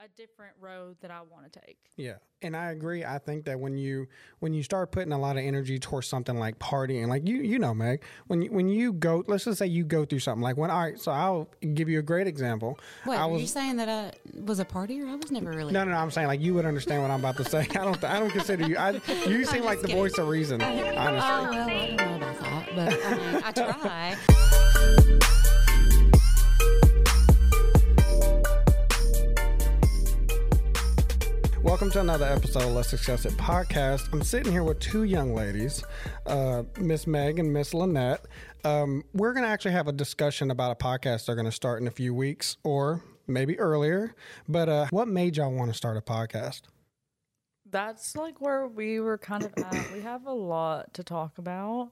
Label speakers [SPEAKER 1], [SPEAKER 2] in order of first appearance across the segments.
[SPEAKER 1] a different road that I want to take.
[SPEAKER 2] Yeah, and I agree. I think that when you when you start putting a lot of energy towards something like partying, like you you know, Meg, when you, when you go, let's just say you go through something like when. All right, so I'll give you a great example.
[SPEAKER 3] What
[SPEAKER 2] I
[SPEAKER 3] were
[SPEAKER 2] was,
[SPEAKER 3] you saying that I was a partier? I was never really.
[SPEAKER 2] No, no, no. I'm saying like you would understand what I'm about to say. I don't. I don't consider you. I, you seem like the voice of reason. Honestly.
[SPEAKER 3] Oh well, I don't know about that, but I mean, I try.
[SPEAKER 2] To another episode of Let's Discuss It podcast. I'm sitting here with two young ladies, uh, Miss Meg and Miss Lynnette. Um, we're going to actually have a discussion about a podcast they're going to start in a few weeks or maybe earlier. But uh, what made y'all want to start a podcast?
[SPEAKER 1] That's like where we were kind of at. We have a lot to talk about.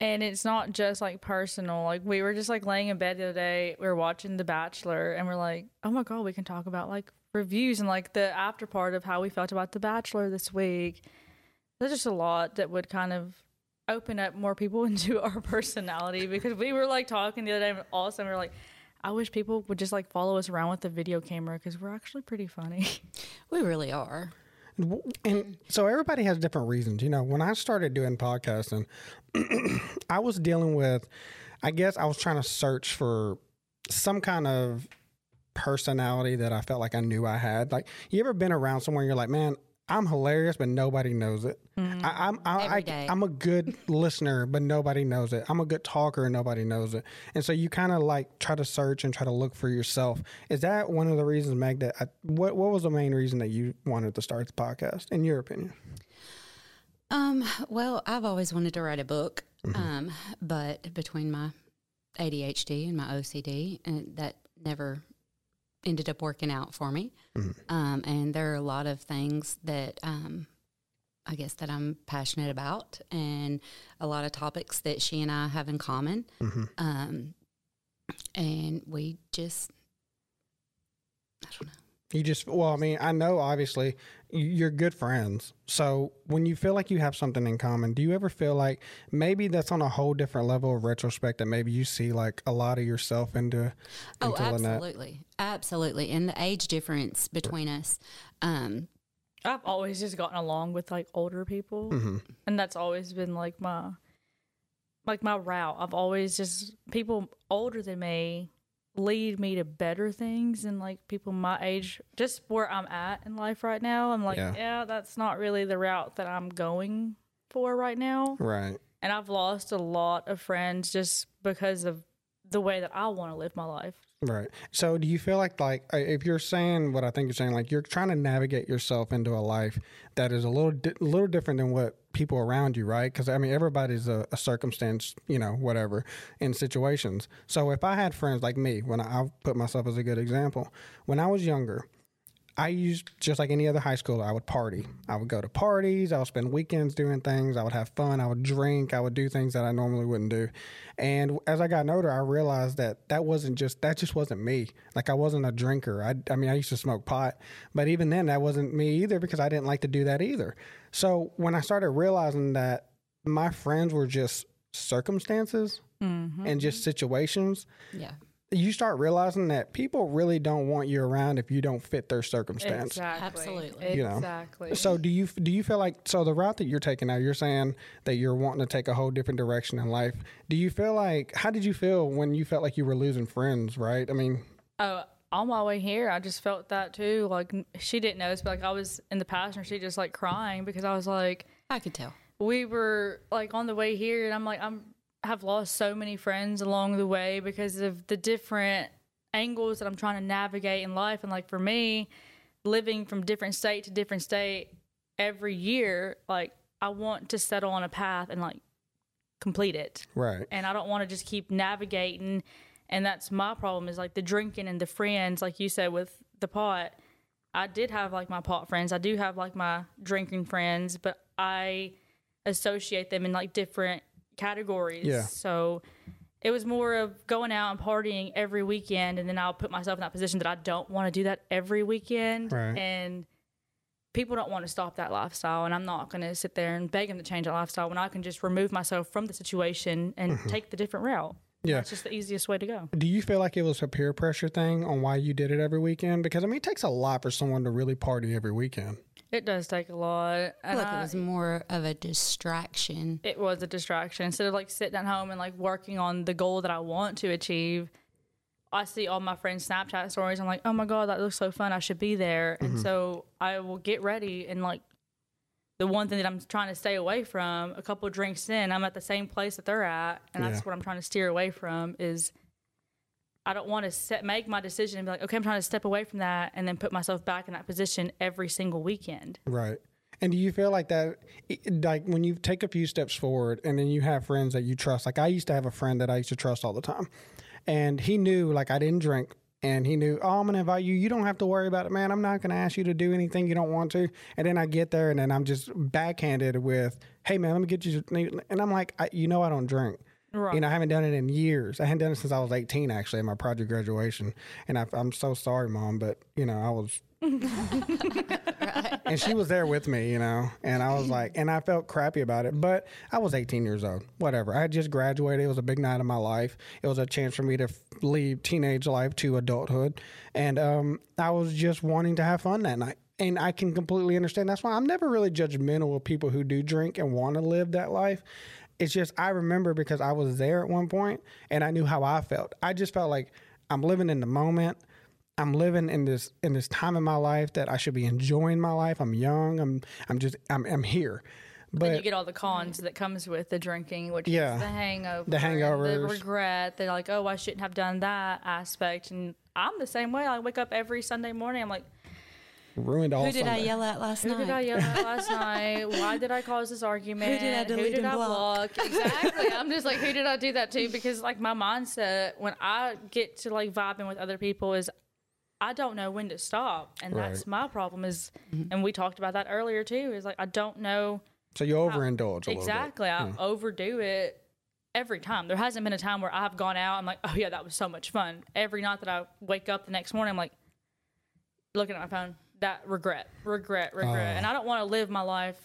[SPEAKER 1] And it's not just like personal. Like we were just like laying in bed the other day, we were watching The Bachelor and we're like, oh my God, we can talk about like reviews and like the after part of how we felt about The Bachelor this week. There's just a lot that would kind of open up more people into our personality because we were like talking the other day and all of a sudden we were like, I wish people would just like follow us around with the video camera because we're actually pretty funny.
[SPEAKER 3] We really are.
[SPEAKER 2] And so everybody has different reasons. You know, when I started doing podcasting, I was dealing with, I guess I was trying to search for some kind of personality that I felt like I knew I had. Like, you ever been around somewhere you're like, man, I'm hilarious, but nobody knows it. I, I'm I, I. I'm a good listener, but nobody knows it. I'm a good talker, and nobody knows it. And so you kind of like try to search and try to look for yourself. Is that one of the reasons, Meg? That I, what what was the main reason that you wanted to start the podcast, in your opinion?
[SPEAKER 3] Um, well, I've always wanted to write a book, um, but between my ADHD and my OCD, and that never ended up working out for me. Um, and there are a lot of things that um, I guess that I'm passionate about, and a lot of topics that she and I have in common. Um, and we just, I don't know.
[SPEAKER 2] You just well, I mean, I know obviously you're good friends. So when you feel like you have something in common, do you ever feel like maybe that's on a whole different level of retrospect that maybe you see like a lot of yourself into,
[SPEAKER 3] Oh,
[SPEAKER 2] into Lynnette?
[SPEAKER 3] absolutely, absolutely, and the age difference between us. Um,
[SPEAKER 1] I've always just gotten along with like older people, mm-hmm. and that's always been like my like my route. I've always just people older than me lead me to better things and like people my age. Just where I'm at in life right now, I'm like,
[SPEAKER 2] Yeah.
[SPEAKER 1] yeah, that's not really the route that I'm going for right now.
[SPEAKER 2] Right.
[SPEAKER 1] And I've lost a lot of friends just because of the way that I want to live my life.
[SPEAKER 2] Right. So do you feel like like uh, if you're saying what I think you're saying, like you're trying to navigate yourself into a life that is a little di- little different than what people around you, right? Because I mean, everybody's a, a circumstance, you know, whatever in situations. So if I had friends like me, when I, I'll put myself as a good example, when I was younger. I used just like any other high schooler, I would party. I would go to parties. I would spend weekends doing things. I would have fun. I would drink. I would do things that I normally wouldn't do. And as I got older, I realized that that wasn't just that just wasn't me. Like I wasn't a drinker. I, I mean, I used to smoke pot, but even then, that wasn't me either because I didn't like to do that either. So when I started realizing that my friends were just circumstances mm-hmm. and just situations,
[SPEAKER 3] yeah,
[SPEAKER 2] you start realizing that people really don't want you around if you don't fit their circumstance.
[SPEAKER 1] Exactly.
[SPEAKER 3] Absolutely.
[SPEAKER 2] You know.
[SPEAKER 1] Exactly.
[SPEAKER 2] So do you do you feel like so the route that you're taking now? You're saying that you're wanting to take a whole different direction in life. Do you feel like how did you feel when you felt like you were losing friends? Right? I mean,
[SPEAKER 1] Oh, on my way here, I just felt that too. Like she didn't notice, but like I was in the passenger seat, just like crying because I was like,
[SPEAKER 3] I could tell.
[SPEAKER 1] we were like on the way here, and I'm like, I'm have lost so many friends along the way because of the different angles that I'm trying to navigate in life. And like for me, living from different state to different state every year, like I want to settle on a path and like complete it
[SPEAKER 2] right?
[SPEAKER 1] and I don't want to just keep navigating. And that's my problem is like the drinking and the friends, like you said with the pot. I did have like my pot friends. I do have like my drinking friends, but I associate them in like different categories.
[SPEAKER 2] Yeah.
[SPEAKER 1] So it was more of going out and partying every weekend, and then I'll put myself in that position that I don't want to do that every weekend.
[SPEAKER 2] Right.
[SPEAKER 1] And people don't want to stop that lifestyle, and I'm not going to sit there and beg them to change that lifestyle when I can just remove myself from the situation and mm-hmm. take the different route.
[SPEAKER 2] Yeah.
[SPEAKER 1] It's just the easiest way to go.
[SPEAKER 2] Do you feel like it was a peer pressure thing on why you did it every weekend? Because I mean, it takes a lot for someone to really party every weekend.
[SPEAKER 1] It does take a lot.
[SPEAKER 3] I feel like
[SPEAKER 1] I-
[SPEAKER 3] it was more of a distraction.
[SPEAKER 1] it was a distraction. Instead of like sitting at home and like working on the goal that I want to achieve, I see all my friends' Snapchat stories. I'm like, oh my God, that looks so fun. I should be there. And mm-hmm. so I will get ready and like the one thing that I'm trying to stay away from, a couple of drinks in, I'm at the same place that they're at. And that's what I'm trying to steer away from is I don't want to set, make my decision and be like, okay, I'm trying to step away from that and then put myself back in that position every single weekend.
[SPEAKER 2] Right. And do you feel like that, like when you take a few steps forward and then you have friends that you trust? Like I used to have a friend that I used to trust all the time, and he knew like I didn't drink, and he knew, oh, I'm gonna invite you. You don't have to worry about it, man. I'm not gonna ask you to do anything you don't want to. And then I get there, and then I'm just backhanded with, hey, man, let me get you. And I'm like, you know, I don't drink.
[SPEAKER 1] Right.
[SPEAKER 2] You know, I haven't done it in years. I hadn't done it since I was 18, actually, at my project graduation. And I, I'm so sorry, mom, but you know, I was and she was there with me, you know, and I was like, and I felt crappy about it, but I was 18 years old, whatever. I had just graduated. It was a big night of my life. It was a chance for me to f- leave teenage life to adulthood, and um, I was just wanting to have fun that night. And I can completely understand. That's why I'm never really judgmental of people who do drink and want to live that life. It's just I remember because I was there at one point and I knew how I felt. I just felt like I'm living in the moment. I'm living in this in this time in my life that I should be enjoying my life. I'm young. I'm I'm just I'm I'm here.
[SPEAKER 1] Then you get all the cons that comes with the drinking, which
[SPEAKER 2] Yeah.
[SPEAKER 1] is the hangover,
[SPEAKER 2] The hangovers.
[SPEAKER 1] the regret. They're like, oh, I shouldn't have done that aspect. And I'm the same way. I wake up every Sunday morning. I'm like,
[SPEAKER 2] ruined all
[SPEAKER 3] Who did I yell at last
[SPEAKER 1] who
[SPEAKER 3] night?
[SPEAKER 1] Who did I yell at last night? Why did I cause this argument?
[SPEAKER 3] Who did I delete and block?
[SPEAKER 1] Exactly. I'm just like, who did I do that to? Because like my mindset when I get to like vibing with other people is I don't know when to stop. And that's my problem is and we talked about that earlier too, is like I don't know
[SPEAKER 2] So you overindulge a
[SPEAKER 1] Exactly. I
[SPEAKER 2] Hmm.
[SPEAKER 1] overdo it every time. There hasn't been a time where I've gone out. I'm like, oh yeah, that was so much fun. Every night that I wake up the next morning, I'm like, looking at my phone. That regret, regret, regret,
[SPEAKER 2] Oh.
[SPEAKER 1] and I don't want to live my life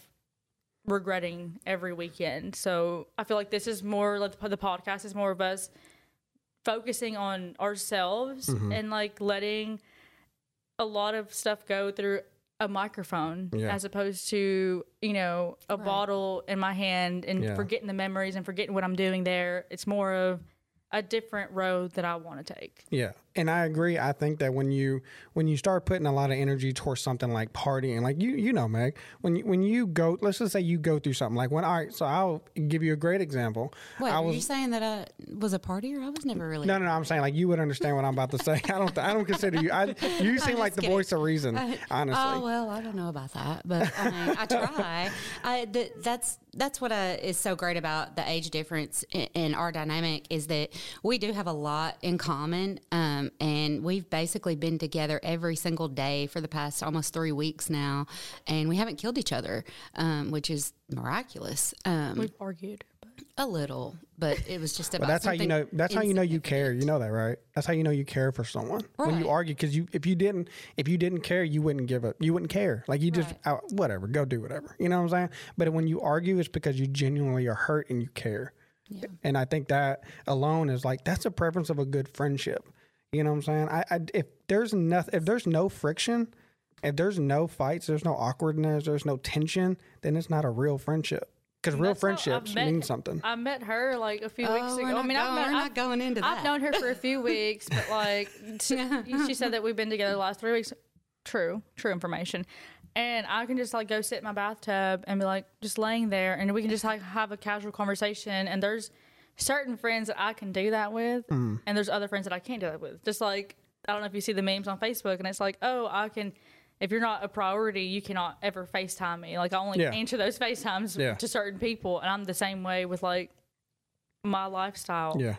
[SPEAKER 1] regretting every weekend. So I feel like this is more like the podcast is more of us focusing on ourselves
[SPEAKER 2] Mm-hmm.
[SPEAKER 1] and like letting a lot of stuff go through a microphone
[SPEAKER 2] Yeah.
[SPEAKER 1] as opposed to you know a bottle in my hand and
[SPEAKER 2] Yeah.
[SPEAKER 1] forgetting the memories and forgetting what I'm doing there. It's more of a different road that I want to take.
[SPEAKER 2] Yeah, and I agree. I think that when you when you start putting a lot of energy towards something like partying, like you you know, Meg, when you, when you go, let's just say you go through something like when. All right, so I'll give you a great example.
[SPEAKER 3] Wait,
[SPEAKER 2] I was
[SPEAKER 3] you saying that I was a partier? I was never really.
[SPEAKER 2] no, no, no. I'm saying like you would understand what I'm about to say. I don't. I don't consider you. I you seem like
[SPEAKER 3] just
[SPEAKER 2] the
[SPEAKER 3] kidding.
[SPEAKER 2] voice of reason. Honestly,
[SPEAKER 3] Oh well, I don't know about that, but I mean, I try. I th- that's that's what uh, is so great about the age difference in, in our dynamic is that we do have a lot in common, um, and we've basically been together every single day for the past almost three weeks now, and we haven't killed each other, um, which is miraculous. Um,
[SPEAKER 1] We've argued, but
[SPEAKER 3] a little, but it was just about.
[SPEAKER 2] But that's how you know. That's how you know you care. You know that, right? That's how you know you care for someone when you argue. Because you, if you didn't, if you didn't care, you wouldn't give up. You wouldn't care. Like you just,
[SPEAKER 3] Right.
[SPEAKER 2] uh, whatever, go do whatever. You know what I'm saying? But when you argue, it's because you genuinely are hurt and you care.
[SPEAKER 3] Yeah.
[SPEAKER 2] And I think that alone is like that's a preference of a good friendship. You know what I'm saying? I, I if there's nothing, if there's no friction, if there's no fights, there's no awkwardness, there's no tension, then it's not a real friendship. Because real
[SPEAKER 1] That's how I've
[SPEAKER 2] friendships
[SPEAKER 1] met-
[SPEAKER 2] mean something.
[SPEAKER 1] I met her like a few
[SPEAKER 3] Oh,
[SPEAKER 1] weeks ago. I
[SPEAKER 3] not
[SPEAKER 1] mean, I've met,
[SPEAKER 3] we're not
[SPEAKER 1] I've-
[SPEAKER 3] going into that.
[SPEAKER 1] I've known her for a few weeks, but like she, she said that we've been together the last three weeks. True, true information. And I can just like go sit in my bathtub and be like just laying there, and we can just like have a casual conversation. And there's certain friends that I can do that with,
[SPEAKER 2] Mm.
[SPEAKER 1] and there's other friends that I can't do that with. Just like I don't know if you see the memes on Facebook, and it's like, oh, I can. If you're not a priority, you cannot ever FaceTime me. Like I only
[SPEAKER 2] Yeah.
[SPEAKER 1] answer those FaceTimes
[SPEAKER 2] Yeah.
[SPEAKER 1] to certain people, and I'm the same way with like my lifestyle.
[SPEAKER 2] Yeah.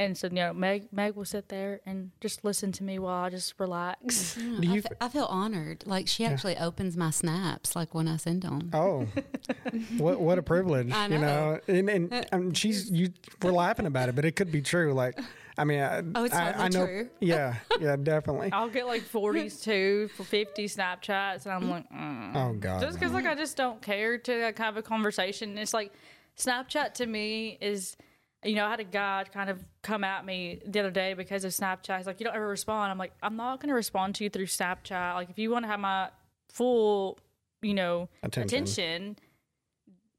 [SPEAKER 1] And so, you know, Meg Meg will sit there and just listen to me while I just relax.
[SPEAKER 2] Do
[SPEAKER 3] I
[SPEAKER 2] you?
[SPEAKER 3] fe- feel honored. Like she actually opens my snaps, like when I send them.
[SPEAKER 2] Oh, what what a privilege!
[SPEAKER 3] I
[SPEAKER 2] You know,
[SPEAKER 3] know.
[SPEAKER 2] and and um, she's you. We're laughing about it, but it could be true. Like, I mean, I,
[SPEAKER 3] Oh, it's
[SPEAKER 2] I, I know.
[SPEAKER 3] true.
[SPEAKER 2] Yeah, yeah, definitely.
[SPEAKER 1] I'll get like 40s too for 50 Snapchats, and I'm like, mm.
[SPEAKER 2] Oh God,
[SPEAKER 1] just because like I just don't care to like, have a conversation. It's like Snapchat to me is you know, I had a guy kind of come at me the other day because of Snapchat. He's like, you don't ever respond. I'm like, I'm not going to respond to you through Snapchat. Like, if you want to have my full, you know,
[SPEAKER 2] Attention.
[SPEAKER 1] attention,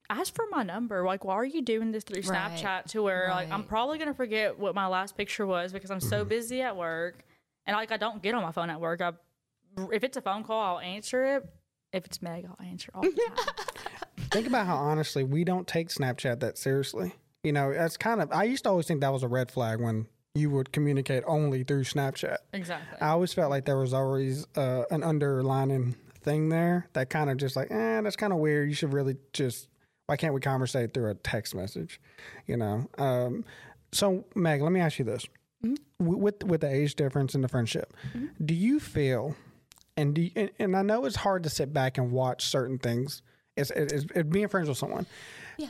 [SPEAKER 1] ask for my number. Like, why are you doing this through
[SPEAKER 3] Right.
[SPEAKER 1] Snapchat to where, like, I'm probably going to forget what my last picture was because I'm
[SPEAKER 2] Mm-hmm.
[SPEAKER 1] so busy at work. And, like, I don't get on my phone at work. I, if it's a phone call, I'll answer it. If it's Meg, I'll answer all the time.
[SPEAKER 2] Think about how honestly we don't take Snapchat that seriously. You know, that's kind of. I used to always think that was a red flag when you would communicate only through Snapchat.
[SPEAKER 1] exactly.
[SPEAKER 2] I always felt like there was always uh, an underlining thing there that kind of just like, eh, that's kind of weird. You should really just. Why can't we conversate through a text message? You know. Um, so Meg, let me ask you this: W- with with the age difference in the friendship, do you feel? And, do you, and and I know it's hard to sit back and watch certain things. It's, it's, it's being friends with someone
[SPEAKER 3] Yeah.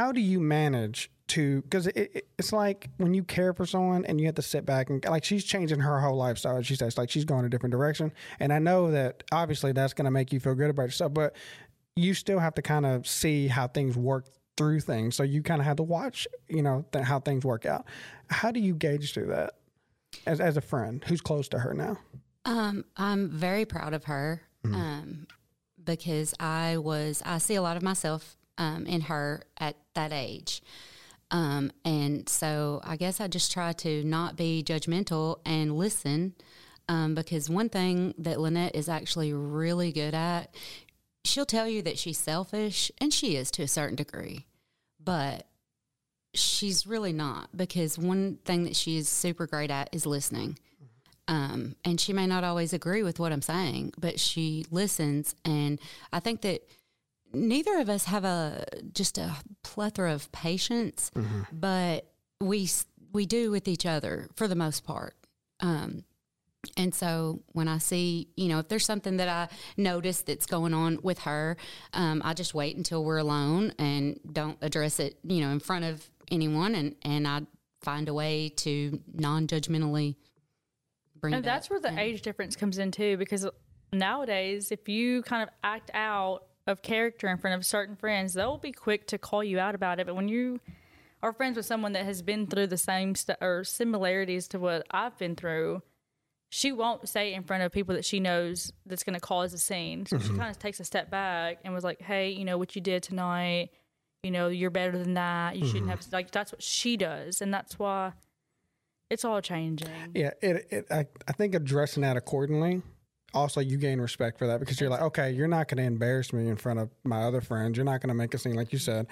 [SPEAKER 2] How do you manage to because it, it, it's like when you care for someone and you have to sit back and like she's changing her whole lifestyle she says like she's going a different direction. And i know that obviously that's going to make you feel good about yourself but you still have to kind of see how things work through things. So you kind of have to watch you know th- how things work out. How do you gauge through that as, as a friend who's close to her now?
[SPEAKER 3] Um, I'm very proud of her um, because I was, I see a lot of myself um, in her at that age. Um, and so I guess I just try to not be judgmental and listen um, because one thing that Lynnette is actually really good at, she'll tell you that she's selfish, and she is to a certain degree, but she's really not because one thing that she is super great at is listening. Um, and she may not always agree with what I'm saying, but she listens. And I think that neither of us have a just a plethora of patience, but we we do with each other for the most part. Um, and so when I see, you know, if there's something that I notice that's going on with her, um, I just wait until we're alone and don't address it, you know, in front of anyone. And, and I find a way to non judgmentally bring
[SPEAKER 1] And
[SPEAKER 3] it up.
[SPEAKER 1] that's where the age difference comes in too, because nowadays, if you kind of act out of character in front of certain friends, they'll be quick to call you out about it. But when you are friends with someone that has been through the same st- or similarities to what I've been through, she won't say in front of people that she knows that's going to cause a scene. So she mm-hmm. kind of takes a step back and was like, "Hey, you know what you did tonight? You know you're better than that. You shouldn't have mm-hmm. like that's what she does, and that's why it's all changing."
[SPEAKER 2] Yeah, it, it I, I think addressing that accordingly. Also, you gain respect for that because you're like, okay, you're not going to embarrass me in front of my other friends. You're not going to make a scene like you said,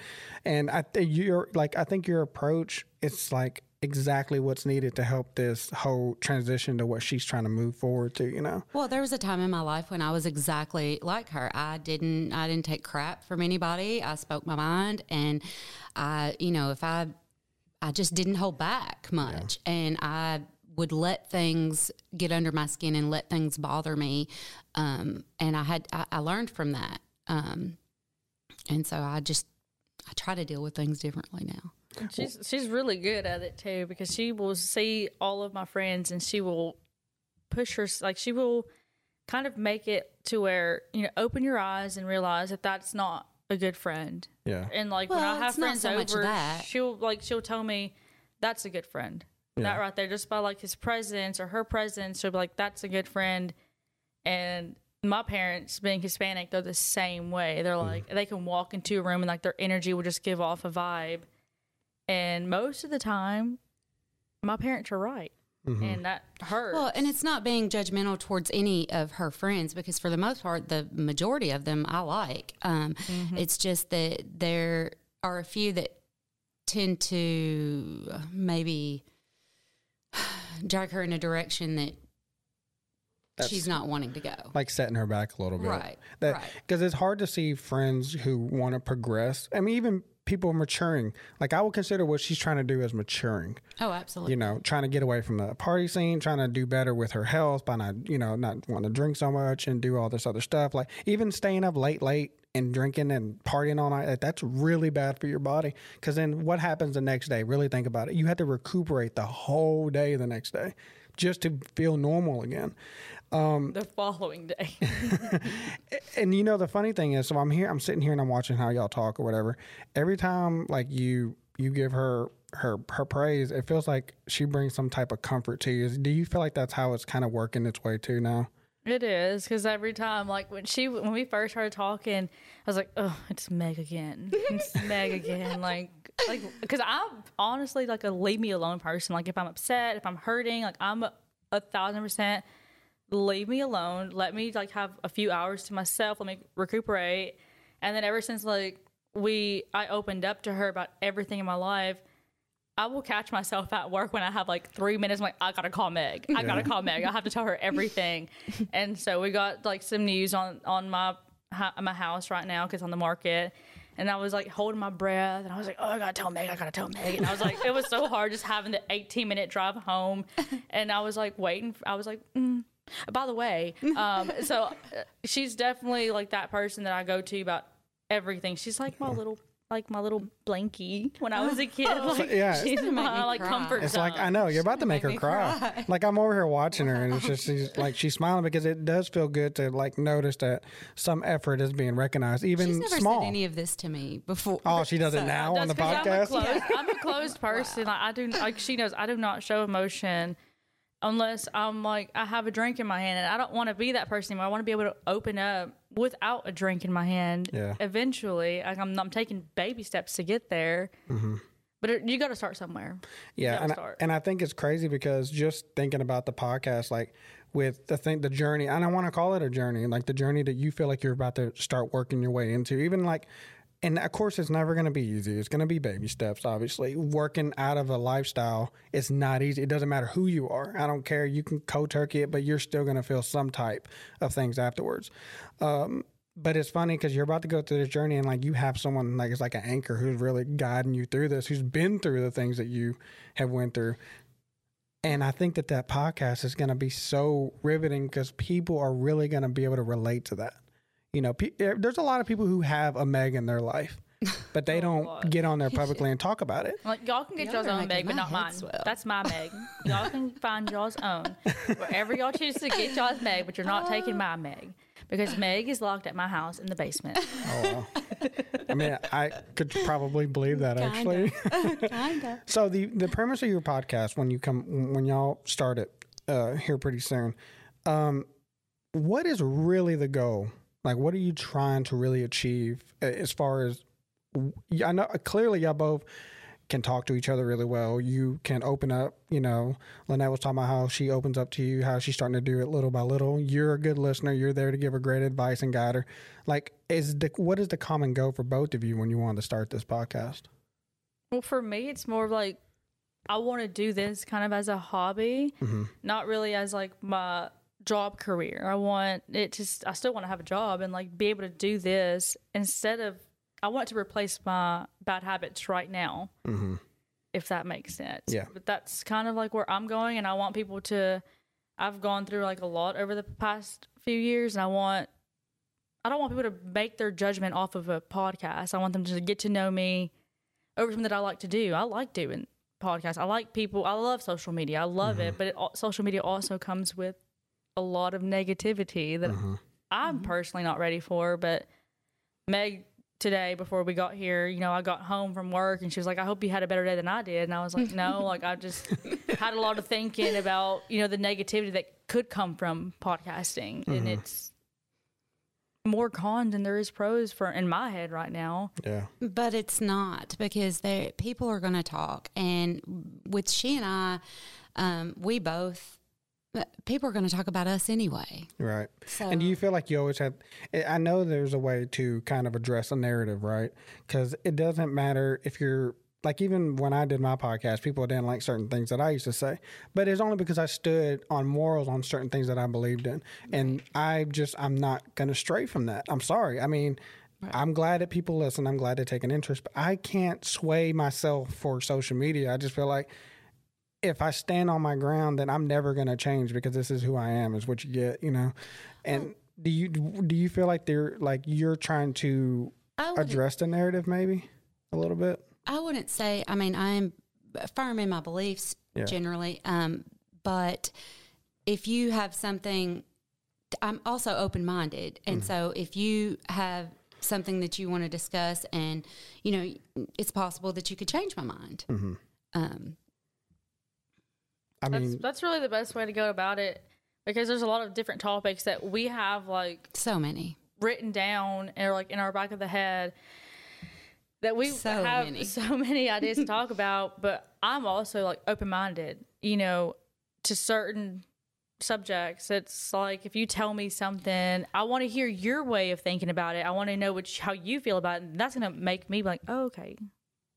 [SPEAKER 2] and I think you're like, I think your approach it's like exactly what's needed to help this whole transition to what she's trying to move forward to. You know,
[SPEAKER 3] Well, there was a time in my life when I was exactly like her. I didn't I didn't take crap from anybody. I spoke my mind and I, you know, if I I just didn't hold back much and I would let things get under my skin and let things bother me. Um, and I had I, I learned from that. Um, and so I just I try to deal with things differently now.
[SPEAKER 1] She's she's really good at it too because she will see all of my friends and she will push her like she will kind of make it to where you know open your eyes and realize that that's not a good friend.
[SPEAKER 2] yeah,
[SPEAKER 1] And like when I have friends
[SPEAKER 3] so
[SPEAKER 1] over,
[SPEAKER 3] that.
[SPEAKER 1] she'll like she'll tell me that's a good friend. That right there, just by like his presence or her presence, she'll like, "That's a good friend." And my parents, being Hispanic, they're the same way. They're mm-hmm. like they can walk into a room and like their energy will just give off a vibe. And most of the time, my parents are right, mm-hmm. and that hurts.
[SPEAKER 3] Well, and it's not being judgmental towards any of her friends because for the most part, the majority of them I like. Um, mm-hmm. It's just that there are a few that tend to uh, maybe drag her in a direction that she's not wanting to go.
[SPEAKER 2] like setting her back a little bit,
[SPEAKER 3] Right,
[SPEAKER 2] That
[SPEAKER 3] right.
[SPEAKER 2] because it's hard to see friends who want to progress. I mean, even people maturing. Like I would consider what she's trying to do as maturing.
[SPEAKER 3] Oh, absolutely.
[SPEAKER 2] you know, trying to get away from the party scene, trying to do better with her health by not, you know, not wanting to drink so much and do all this other stuff. Like even staying up late, late and drinking and partying all night, that's really bad for your body. Because then what happens the next day? Really think about it. You have to recuperate the whole day the next day just to feel normal again.
[SPEAKER 1] Um, the following day,
[SPEAKER 2] And you know the funny thing is, so I'm here, I'm sitting here and I'm watching how y'all talk or whatever. Every time like you you give her her her praise, it feels like she brings some type of comfort to you. Do you feel like that's how it's kind of working its way to now?
[SPEAKER 1] It is because every time, like when she when we first started talking, I was like, "Oh, it's Meg again. It's Meg again." Like, like because I'm honestly like a leave me alone person. Like if I'm upset, if I'm hurting, like I'm a, a thousand percent leave me alone. Let me like have a few hours to myself. Let me recuperate. And then ever since like we I opened up to her about everything in my life, I will catch myself at work when I have like three minutes. I'm like, I gotta call Meg. I gotta call Meg. I have to tell her everything. and so we got like some news on on my my house right now because on the market. And I was like holding my breath, and I was like, "Oh, I gotta tell Meg. I gotta tell Meg." And I was like, it was so hard just having the 18 minute drive home, and I was like waiting. I was like, mm. by the way, um, so uh, she's definitely like that person that I go to about everything. She's like my little like my little blankie when I was a kid. Like,
[SPEAKER 2] yeah.
[SPEAKER 1] she's
[SPEAKER 3] gonna
[SPEAKER 1] my like
[SPEAKER 3] cry.
[SPEAKER 1] comfort
[SPEAKER 2] It's
[SPEAKER 1] zone.
[SPEAKER 2] like I know you're about to make her cry.
[SPEAKER 3] cry.
[SPEAKER 2] Like I'm over here watching her, and it's just she's, like she's smiling because it does feel good to like notice that some effort is being recognized, even
[SPEAKER 3] She's never
[SPEAKER 2] small.
[SPEAKER 3] said any of this to me before.
[SPEAKER 2] oh, she does it
[SPEAKER 3] So-
[SPEAKER 2] now on the
[SPEAKER 1] That's 'cause I'm a
[SPEAKER 2] podcast.
[SPEAKER 1] closed, I'm a closed person. Like I do, like she knows, I do not show emotion unless I'm like I have a drink in my hand, and I don't want to be that person anymore. I want to be able to open up without a drink in my hand.
[SPEAKER 2] Yeah.
[SPEAKER 1] Eventually, like, I'm, I'm taking baby steps to get there. Mm-hmm. But it, you got to start somewhere.
[SPEAKER 2] Yeah, and I, and I think it's crazy because just thinking about the podcast, like with the thing, the journey, and I want to call it a journey, like the journey that you feel like you're about to start working your way into, even like. And of course, it's never going to be easy. It's going to be baby steps, obviously. Working out of a lifestyle, it's not easy. It doesn't matter who you are. I don't care. You can co turkey it, but you're still going to feel some type of things afterwards. Um, but it's funny because you're about to go through this journey and like you have someone like it's like an anchor who's really guiding you through this who's been through the things that you have went through and i think that that podcast is going to be so riveting because people are really going to be able to relate to that you know pe- eh, there's a lot of people who have a meg in their life but they don't get on there publicly and talk about it
[SPEAKER 1] Like y'all can get
[SPEAKER 3] Y'all
[SPEAKER 1] y'all's own Meg, but not mine.
[SPEAKER 3] swell.
[SPEAKER 1] That's my Meg. y'all can find y'all's own wherever y'all choose to get y'all's Meg, but you're not taking my Meg because Meg is locked at my house in the basement.
[SPEAKER 2] oh wow. i mean i could probably believe that actually
[SPEAKER 3] Kinda.
[SPEAKER 2] So the the premise of your podcast when you come when y'all start it uh, here pretty soon, um, what is really the goal? Like, what are you trying to really achieve uh, as far as? I know clearly y'all both can talk to each other really well. You can open up. You know, Lynnette was talking about how she opens up to you, how she's starting to do it little by little. You're a good listener. You're there to give her great advice and guide her. Like, is the what is the common goal for both of you when you wanted to start this podcast?
[SPEAKER 1] Well, for me, it's more of like I want to do this kind of as a hobby, not really as like my job career. I want it to, I still want to have a job and like be able to do this instead of, I want to replace my bad habits right now,
[SPEAKER 2] Mm-hmm.
[SPEAKER 1] if that makes sense.
[SPEAKER 2] Yeah.
[SPEAKER 1] But that's kind of like where I'm going, and I want people to, I've gone through like a lot over the past few years, and I want, I don't want people to make their judgment off of a podcast. I want them to get to know me over something that I like to do. I like doing podcasts. I like people. I love social media. I love it, but it, social media also comes with a lot of negativity that mm-hmm. I'm mm-hmm. personally not ready for. But Meg today, before we got here, you know, I got home from work and she was like, "I hope you had a better day than I did." And I was like, "No, like I just had a lot of thinking about you know the negativity that could come from podcasting, and mm-hmm. it's." More cons than there is pros for in my head right now.
[SPEAKER 2] Yeah.
[SPEAKER 3] But it's not because there people are going to talk, and with she and I, um, we both people are going to talk about us anyway.
[SPEAKER 2] Right.
[SPEAKER 3] So
[SPEAKER 2] And do you feel like you always have? I know there's a way to kind of address a narrative, right? Because it doesn't matter if you're like even when I did my podcast, people didn't like certain things that I used to say, but it's only because I stood on morals on certain things that I believed in, and I just I'm not gonna stray from that. I'm sorry. I mean. I'm glad that people listen. I'm glad they take an interest, but I can't sway myself for social media. I just feel like if I stand on my ground, then I'm never going to change because this is who I am. Is what you get, you know. And do you do you feel like they're like you're trying to address the narrative maybe a little bit?
[SPEAKER 3] I wouldn't say. I mean, I'm firm in my beliefs
[SPEAKER 2] Yeah.
[SPEAKER 3] generally, um, but if you have something, I'm also open minded, and so if you have something that you want to discuss, and you know, it's possible that you could change my mind.
[SPEAKER 2] Mm-hmm.
[SPEAKER 3] Um,
[SPEAKER 2] I
[SPEAKER 1] That's
[SPEAKER 2] mean,
[SPEAKER 1] that's really the best way to go about it because there's a lot of different topics that we have like
[SPEAKER 3] so many.
[SPEAKER 1] written down or like in our back of the head that we
[SPEAKER 3] So
[SPEAKER 1] have
[SPEAKER 3] many.
[SPEAKER 1] so many ideas to talk about but i'm also like open-minded you know to certain subjects it's like if you tell me something i want to hear your way of thinking about it i want to know which how you feel about it and that's going to make me be like oh, okay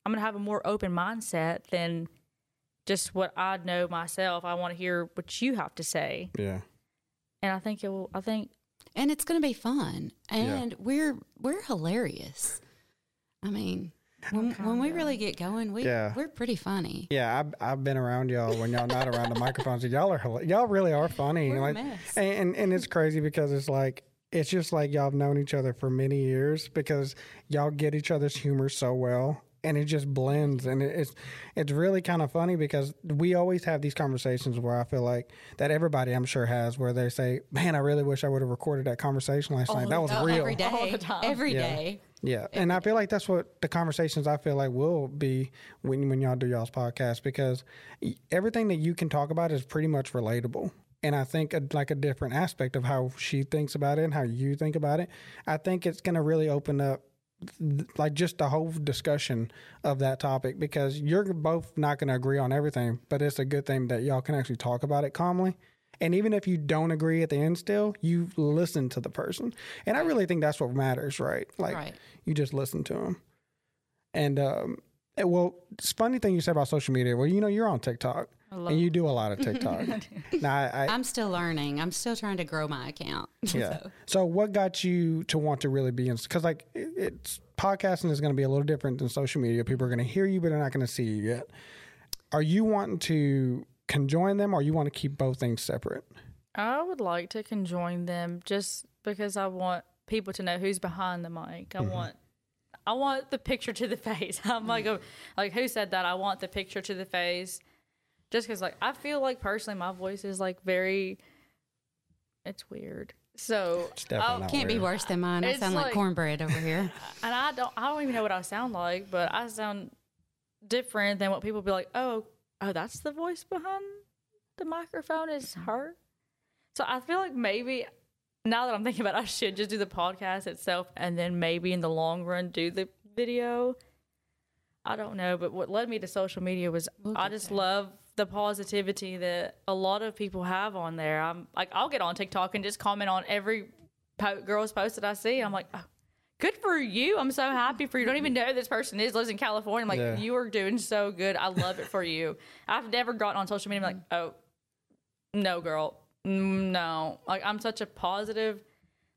[SPEAKER 1] i'm going to have a more open mindset than just what i know myself i want to hear what you have to say
[SPEAKER 2] yeah.
[SPEAKER 1] and i think it will i think
[SPEAKER 3] and it's going to be fun and we're we're hilarious i mean when, when we really get going we
[SPEAKER 2] Yeah.
[SPEAKER 3] we're pretty funny
[SPEAKER 2] Yeah, I've, I've been around y'all when y'all not around the microphones. Y'all are y'all really are funny.
[SPEAKER 3] We're a mess.
[SPEAKER 2] And, and and it's crazy because it's like it's just like y'all have known each other for many years because y'all get each other's humor so well and it just blends and it's it's really kind of funny because we always have these conversations where I feel like that everybody I'm sure has where they say, "Man, I really wish I would have recorded that conversation last night. That was
[SPEAKER 3] Oh,
[SPEAKER 2] real."
[SPEAKER 3] every day
[SPEAKER 1] All the time.
[SPEAKER 3] every
[SPEAKER 2] Yeah.
[SPEAKER 3] day.
[SPEAKER 2] Yeah, and I feel like that's what the conversations I feel like will be when when y'all do y'all's podcast because everything that you can talk about is pretty much relatable. And I think a, like a different aspect of how she thinks about it and how you think about it, I think it's going to really open up th- like just the whole discussion of that topic because you're both not going to agree on everything, but it's a good thing that y'all can actually talk about it calmly. And even if you don't agree at the end still, you listen to the person. And I really think that's what matters, right? Like
[SPEAKER 3] Right.
[SPEAKER 2] you just listen to them. And um well, it's funny thing you said about social media. Well, you know, you're on TikTok and you do a lot of TikTok. now, I, I
[SPEAKER 3] I'm still learning. I'm still trying to grow my account.
[SPEAKER 2] yeah.
[SPEAKER 3] So,
[SPEAKER 2] So, what got you to want to really be in? Because like it- it's podcasting is going to be a little different than social media. People are going to hear you, but they're not going to see you yet. Are you wanting to conjoin them, or you want to keep both things separate?
[SPEAKER 1] I would like to conjoin them just because I want people to know who's behind the mic. I mm-hmm. want I want the picture to the face. I'm like a, like who said that? I want the picture to the face. Just cuz like I feel like personally my voice is like very it's weird. So
[SPEAKER 2] It's definitely not
[SPEAKER 3] can't be
[SPEAKER 2] weird.
[SPEAKER 3] worse than mine. I
[SPEAKER 1] It's
[SPEAKER 3] sound like,
[SPEAKER 1] like-
[SPEAKER 3] cornbread over here.
[SPEAKER 1] and I don't I don't even know what I sound like, but I sound different than what people be like, "Oh, oh, that's the voice behind the microphone is mm-hmm. her." So I feel like maybe now that I'm thinking about it, I should just do the podcast itself and then maybe in the long run do the video. I don't know, but what led me to social media was I just love the positivity that a lot of people have on there. I'm like, I'll get on TikTok and just comment on every po- girl's post that I see. I'm like, oh, good for you. I'm so happy for you. Don't even know who this person is. Lives in California. I'm like,
[SPEAKER 2] Yeah.
[SPEAKER 1] you are doing so good. I love it for you. I've never gotten on social media. and been like, oh, no, girl, Mm, no. Like I'm such a positive.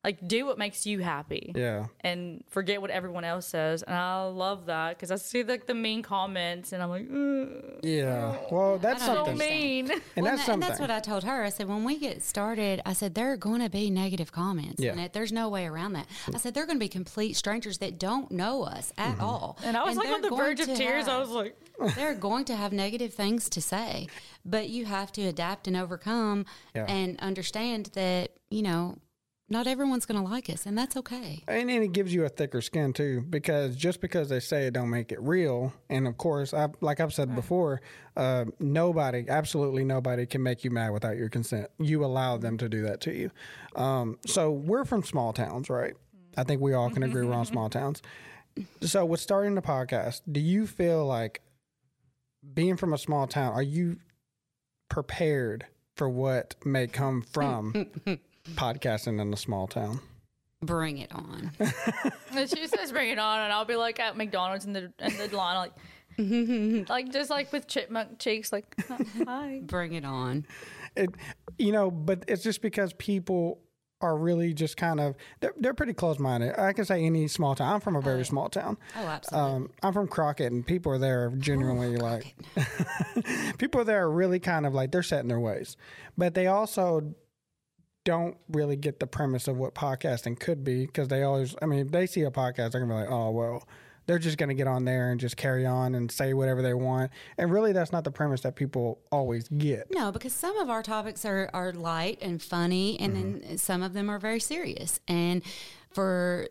[SPEAKER 1] Like, do what makes you happy
[SPEAKER 2] Yeah.
[SPEAKER 1] and forget what everyone else says. And I love that because I see like the mean comments and I'm like, "Ugh,
[SPEAKER 2] Yeah. Well, that's
[SPEAKER 3] I don't
[SPEAKER 1] so
[SPEAKER 2] something.
[SPEAKER 1] mean.
[SPEAKER 2] And
[SPEAKER 3] Well,
[SPEAKER 2] that's
[SPEAKER 3] and, that-
[SPEAKER 2] something.
[SPEAKER 3] and that's what I told her. I said, when we get started, I said, there are going to be negative comments.
[SPEAKER 2] Yeah.
[SPEAKER 3] And it, there's no way around that. I said, they're going to be complete strangers that don't know us at
[SPEAKER 2] Mm-hmm.
[SPEAKER 3] all.
[SPEAKER 1] And I was like on the verge of
[SPEAKER 3] to
[SPEAKER 1] tears. I was like,
[SPEAKER 3] they're going to have negative things to say, but you have to adapt and overcome
[SPEAKER 2] Yeah.
[SPEAKER 3] and understand that, you know, not everyone's going to like us, and that's okay.
[SPEAKER 2] And, and it gives you a thicker skin too, because just because they say it don't make it real. And of course, I, like I've said before, uh, nobody, absolutely nobody, can make you mad without your consent. You allow them to do that to you. Um, so we're from small towns, right? I think we all can agree we're on small towns. So with starting the podcast, do you feel like being from a small town? Are you prepared for what may come from podcasting in a small town?
[SPEAKER 3] Bring it on.
[SPEAKER 1] and she says, bring it on. And I'll be like at McDonald's in the, in the line, like, like just like with chipmunk cheeks, like, hi.
[SPEAKER 3] Bring it on.
[SPEAKER 2] it, you know, but it's just because people are really just kind of they're, they're pretty close minded. I can say any small town. I'm from a very small town.
[SPEAKER 3] Oh, absolutely.
[SPEAKER 2] Um, I'm from Crockett, and people are there genuinely like people there are there really kind of like they're set in their ways, but they also don't really get the premise of what podcasting could be because they always. I mean, if they see a podcast, they're gonna be like, oh well. They're just going to get on there and just carry on and say whatever they want. And really, that's not the premise that people always get.
[SPEAKER 3] No, because some of our topics are, are light and funny, and then some of them are very serious. And for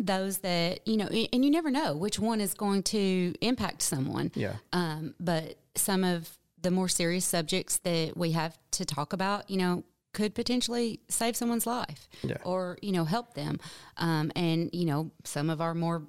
[SPEAKER 3] those that you know, and you never know which one is going to impact someone.
[SPEAKER 2] Yeah.
[SPEAKER 3] Um, but some of the more serious subjects that we have to talk about, you know, could potentially save someone's life
[SPEAKER 2] Yeah.
[SPEAKER 3] or you know help them. Um, and you know, some of our more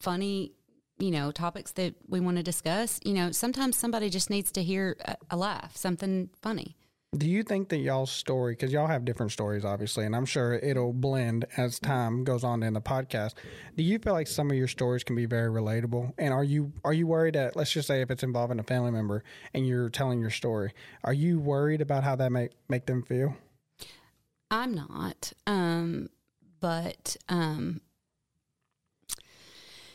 [SPEAKER 3] funny you know topics that we want to discuss you know sometimes somebody just needs to hear a, a laugh something funny
[SPEAKER 2] Do you think that y'all's story, because y'all have different stories, obviously, and I'm sure it'll blend as time goes on in the podcast. Do you feel like some of your stories can be very relatable? And are you are you worried that let's just say if it's involving a family member and you're telling your story, are you worried about how that make make them feel?
[SPEAKER 3] i'm not um but um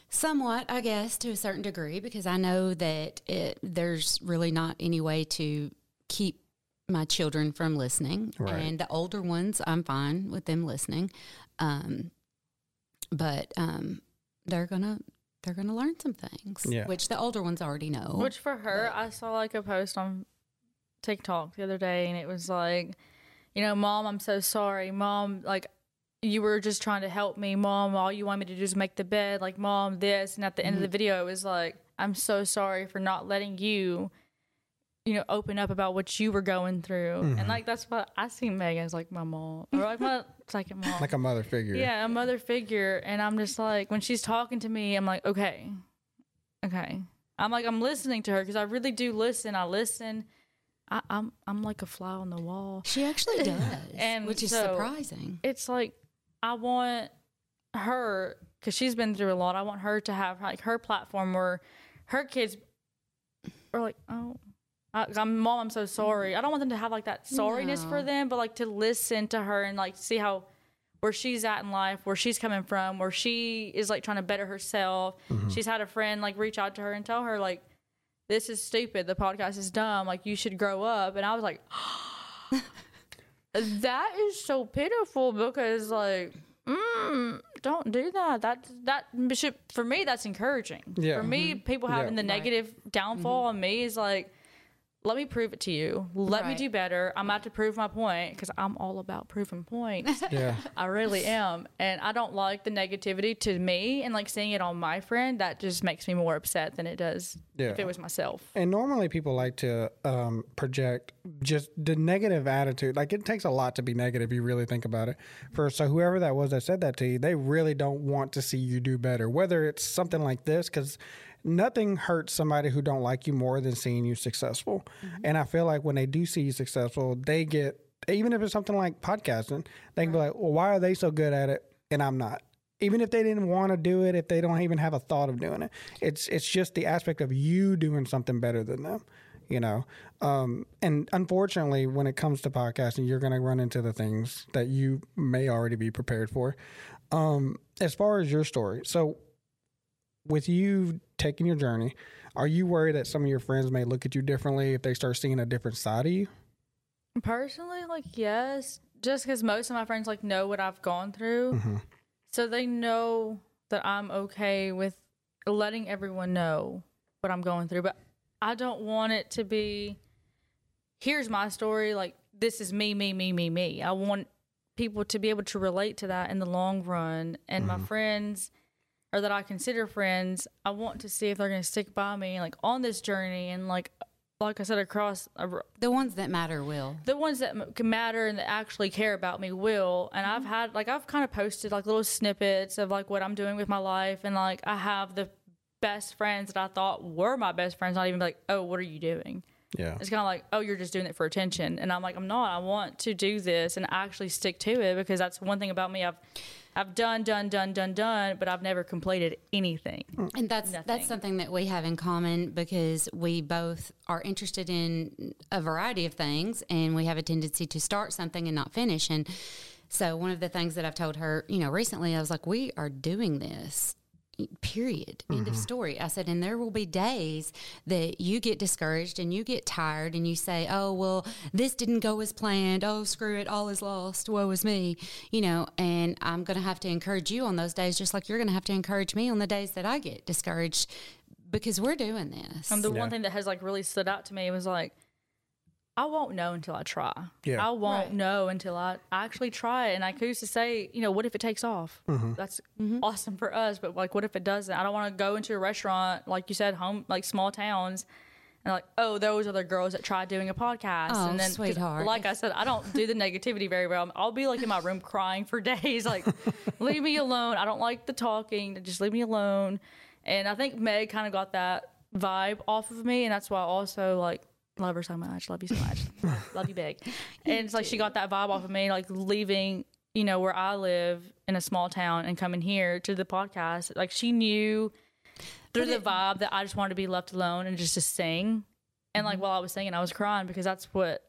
[SPEAKER 3] somewhat i guess to a certain degree because i know that it, there's really not any way to keep my children from listening
[SPEAKER 2] Right.
[SPEAKER 3] and the older ones i'm fine with them listening um but um they're gonna they're gonna learn some things
[SPEAKER 2] Yeah.
[SPEAKER 3] which the older ones already know
[SPEAKER 1] Which for her, I saw like a post on TikTok the other day, and it was like, you know, mom, I'm so sorry, mom, like. You were just trying to help me, mom. All you want me to do is make the bed, like mom, this. And at the end of the video, it was like, I'm so sorry for not letting you, you know, open up about what you were going through. And mm-hmm. like that's what I see Megan as like my mom, or like my second mom.
[SPEAKER 2] Like a mother figure.
[SPEAKER 1] Yeah, a mother figure. And I'm just like, when she's talking to me, I'm like, okay, okay. I'm like, I'm listening to her because I really do listen. I listen. I, I'm I'm like a fly on the wall.
[SPEAKER 3] she actually does
[SPEAKER 1] And
[SPEAKER 3] which is
[SPEAKER 1] so-
[SPEAKER 3] surprising
[SPEAKER 1] It's like I want her because she's been through a lot. I want her to have like her platform where her kids are like, oh. I, I'm mom. I'm so sorry. I don't want them to have like that sorriness for them, but like to listen to her and like see how where she's at in life, where she's coming from, where she is like trying to better herself. Mm-hmm. She's had a friend like reach out to her and tell her like, "This is stupid. The podcast is dumb. Like you should grow up." And I was like, "That is so pitiful because like." Mm, don't do that. That that should, for me that's encouraging.
[SPEAKER 2] Yeah.
[SPEAKER 1] For me, mm-hmm. people having
[SPEAKER 2] Yeah.
[SPEAKER 1] the negative downfall mm-hmm. on me is like, let me prove it to you. Let me do better. I'm about to prove my point because I'm all about proving points.
[SPEAKER 2] Yeah.
[SPEAKER 1] I really am. And I don't like the negativity to me and like seeing it on my friend. That just makes me more upset than it does
[SPEAKER 2] Yeah.
[SPEAKER 1] if it was myself.
[SPEAKER 2] And normally people like to um, project just the negative attitude. Like it takes a lot to be negative. You really think about it. For so whoever that was that said that to you, they really don't want to see you do better. Whether it's something like this, because nothing hurts somebody who don't like you more than seeing you successful. And I feel like when they do see you successful, they get even if it's something like podcasting, they can be like, "Well, why are they so good at it and I'm not?" even if they didn't want to do it, if they don't even have a thought of doing it, it's it's just the aspect of you doing something better than them, you know. Um, and unfortunately, when it comes to podcasting, you're going to run into the things that you may already be prepared for. Um, as far as your story, so with you taking your journey, are you worried that some of your friends may look at you differently if they start seeing a different side of you?
[SPEAKER 1] Personally, like yes, just because most of my friends like know what I've gone through,
[SPEAKER 2] Mm-hmm.
[SPEAKER 1] so they know that I'm okay with letting everyone know what I'm going through. But I don't want it to be, here's my story. Like this is me, me, me, me, me. I want people to be able to relate to that in the long run. And my friends, or that I consider friends, I want to see if they're going to stick by me, like on this journey, and like, like I said, across a,
[SPEAKER 3] The ones that matter will.
[SPEAKER 1] the ones that m- can matter and that actually care about me will. And I've mm-hmm. had like I've kind of posted like little snippets of like what I'm doing with my life, and like I have the best friends that I thought were my best friends, not even like, oh, what are you doing?
[SPEAKER 2] Yeah.
[SPEAKER 1] It's kind of like, oh, you're just doing it for attention, and I'm like, I'm not. I want to do this and actually stick to it because that's one thing about me. I've I've done, done, done, done, done, but I've never completed anything.
[SPEAKER 3] And that's
[SPEAKER 1] Nothing.
[SPEAKER 3] that's something that we have in common because we both are interested in a variety of things and we have a tendency to start something and not finish. And so one of the things that I've told her, you know, recently I was like, we are doing this. Period. End of mm-hmm. story. I said, and there will be days that you get discouraged and you get tired and you say, oh, well, this didn't go as planned. Oh, screw it. All is lost. Woe is me. You know, and I'm going to have to encourage you on those days, just like you're going to have to encourage me on the days that I get discouraged because we're doing this.
[SPEAKER 1] And the
[SPEAKER 2] Yeah.
[SPEAKER 1] one thing that has like really stood out to me was like, I won't know until I try.
[SPEAKER 2] Yeah.
[SPEAKER 1] I won't
[SPEAKER 3] Right.
[SPEAKER 1] know until I actually try it. And I used to say, you know, what if it takes off? Mm-hmm. That's mm-hmm. awesome for us, but like, what if it doesn't? I don't want to go into a restaurant, like you said, home, like small towns, and like, oh, those are the girls that tried doing a podcast.
[SPEAKER 3] Oh,
[SPEAKER 1] and then, 'cause
[SPEAKER 3] sweetheart.
[SPEAKER 1] Like I said, I don't do the negativity very well. I'll be like in my room crying for days, like, leave me alone. I don't like the talking. Just leave me alone. And I think Meg kind of got that vibe off of me, and that's why I also like love her so much. Love you so much. love you big. And it's like she got that vibe off of me, like leaving, you know, where I live in a small town and coming here to the podcast. Like she knew through the vibe that I just wanted to be left alone and just to sing. And like while I was singing, I was crying because that's what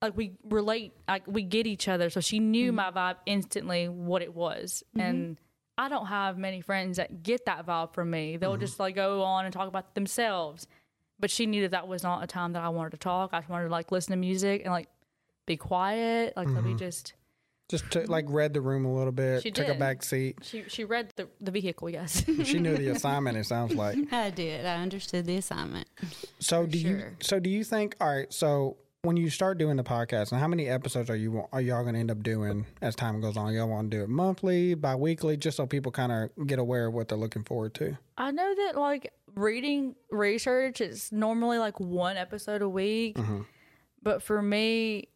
[SPEAKER 1] like we relate like we get each other. So she knew my vibe instantly what it was. And I don't have many friends that get that vibe from me. They'll just like go on and talk about themselves. But she knew that that was not a time that I wanted to talk. I just wanted to like listen to music and like be quiet. Like let me mm-hmm. just
[SPEAKER 2] Just to, like read the room a little bit,
[SPEAKER 1] She
[SPEAKER 2] took a
[SPEAKER 1] did.
[SPEAKER 2] back seat.
[SPEAKER 1] she she read the the vehicle, yes.
[SPEAKER 2] She knew the assignment. It sounds like.
[SPEAKER 3] I did. I understood the assignment.
[SPEAKER 2] So do you?
[SPEAKER 3] sure.
[SPEAKER 2] So do you think? All right. So when you start doing the podcast, and how many episodes are you are y'all going to end up doing as time goes on? Y'all want to do it monthly, bi-weekly, just so people kind of get aware of what they're looking forward to.
[SPEAKER 1] I know that like reading research is normally like one episode a week,
[SPEAKER 2] Mm-hmm.
[SPEAKER 1] but for me,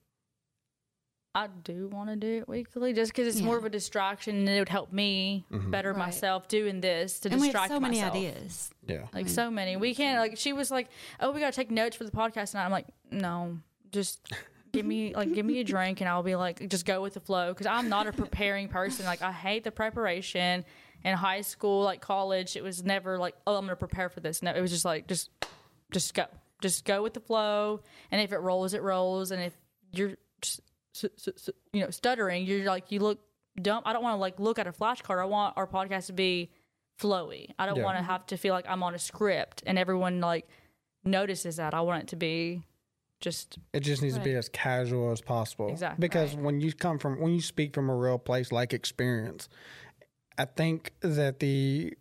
[SPEAKER 1] I do want to do it weekly just because it's more of a distraction and it would help me better
[SPEAKER 3] Right.
[SPEAKER 1] myself doing this to
[SPEAKER 3] And we
[SPEAKER 1] distract
[SPEAKER 3] have so many
[SPEAKER 1] myself.
[SPEAKER 3] ideas.
[SPEAKER 2] Yeah.
[SPEAKER 1] Like so many. We can't like she was like, Oh, we gotta take notes for the podcast and I'm like, No, just give me like give me a drink and I'll be like just go with the flow because I'm not a preparing person. Like I hate the preparation. In high school, like college, it was never like, Oh, I'm gonna prepare for this. No, it was just like just just go. Just go with the flow. And if it rolls, it rolls. And if you're you know, stuttering, you're like you look dumb. I don't want to like look at a flashcard. I want our podcast to be flowy. I don't
[SPEAKER 2] Yeah.
[SPEAKER 1] want to have to feel like I'm on a script and everyone like notices that. I want it to be just
[SPEAKER 2] It just needs to be as casual as possible.
[SPEAKER 1] Exactly.
[SPEAKER 2] Because when you come from when you speak from a real place like experience, I think that the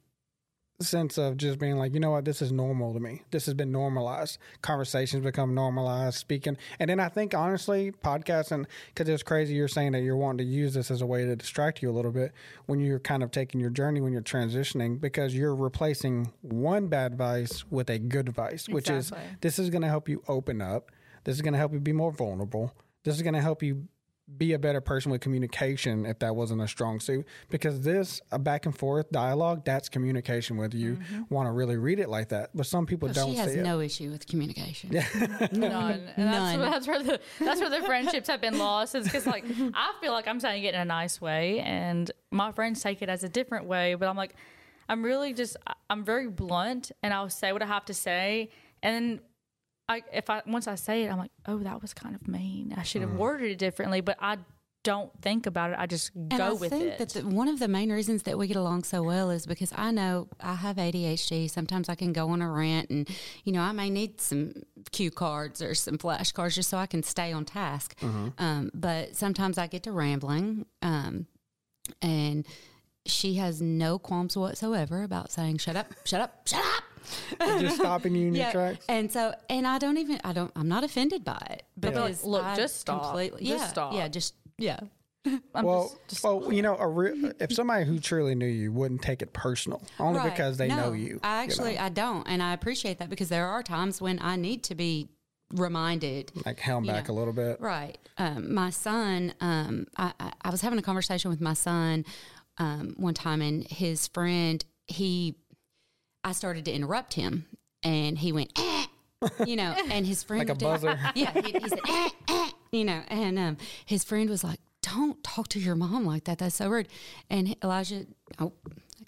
[SPEAKER 2] sense of just being like, you know what, this is normal to me. This has been normalized. Conversations become normalized, speaking. And then I think honestly, podcasting, because it's crazy you're saying that you're wanting to use this as a way to distract you a little bit when you're kind of taking your journey, when you're transitioning, because you're replacing one bad vice with a good vice, which is this is going to help you open up. This is going to help you be more vulnerable. This is going to help you be a better person with communication if that wasn't a strong suit. Because this, a back and forth dialogue, that's communication, whether you mm-hmm. want to really read it like that. But some people don't
[SPEAKER 3] she has
[SPEAKER 2] see it.
[SPEAKER 3] no issue with communication.
[SPEAKER 1] none. And that's,
[SPEAKER 3] None.
[SPEAKER 1] that's where the that's where the friendships have been lost. Is because like I feel like I'm saying it in a nice way, and my friends take it as a different way. But I'm like, I'm really just I'm very blunt, and I'll say what I have to say, and then I if I once I say it, I'm like, oh, that was kind of mean. I should have worded it differently, but I don't think about it. I just
[SPEAKER 3] And
[SPEAKER 1] go
[SPEAKER 3] I
[SPEAKER 1] with
[SPEAKER 3] think
[SPEAKER 1] it.
[SPEAKER 3] that the, one of the main reasons that we get along so well is because I know I have ADHD. Sometimes I can go on a rant, and you know I may need some cue cards or some flashcards just so I can stay on task. Um, but sometimes I get to rambling, um, and she has no qualms whatsoever about saying "shut up, shut up, shut up."
[SPEAKER 2] Just stopping you in your tracks.
[SPEAKER 3] And so, and I don't even, I don't, I'm not offended by it because
[SPEAKER 1] Look,
[SPEAKER 3] I
[SPEAKER 1] just stop.
[SPEAKER 3] completely-
[SPEAKER 1] Just
[SPEAKER 3] yeah,
[SPEAKER 1] stop.
[SPEAKER 3] Yeah, just yeah.
[SPEAKER 1] I'm
[SPEAKER 2] Well,
[SPEAKER 1] just, just
[SPEAKER 2] well, you know, a re- if somebody who truly knew you wouldn't take it personal, only
[SPEAKER 3] Right.
[SPEAKER 2] because they
[SPEAKER 3] No,
[SPEAKER 2] know you.
[SPEAKER 3] I
[SPEAKER 2] you
[SPEAKER 3] actually
[SPEAKER 2] know,
[SPEAKER 3] I don't, and I appreciate that because there are times when I need to be reminded.
[SPEAKER 2] like helm back a little bit.
[SPEAKER 3] Right. Um, my son, um, I, I, I was having a conversation with my son um, one time, and his friend, he, I started to interrupt him, and he went, eh, you know, and his friend
[SPEAKER 2] Like a buzzer.
[SPEAKER 3] yeah, he, he said, eh, eh, you know, and um, his friend was like, "Don't talk to your mom like that. That's so rude." And Elijah, oh,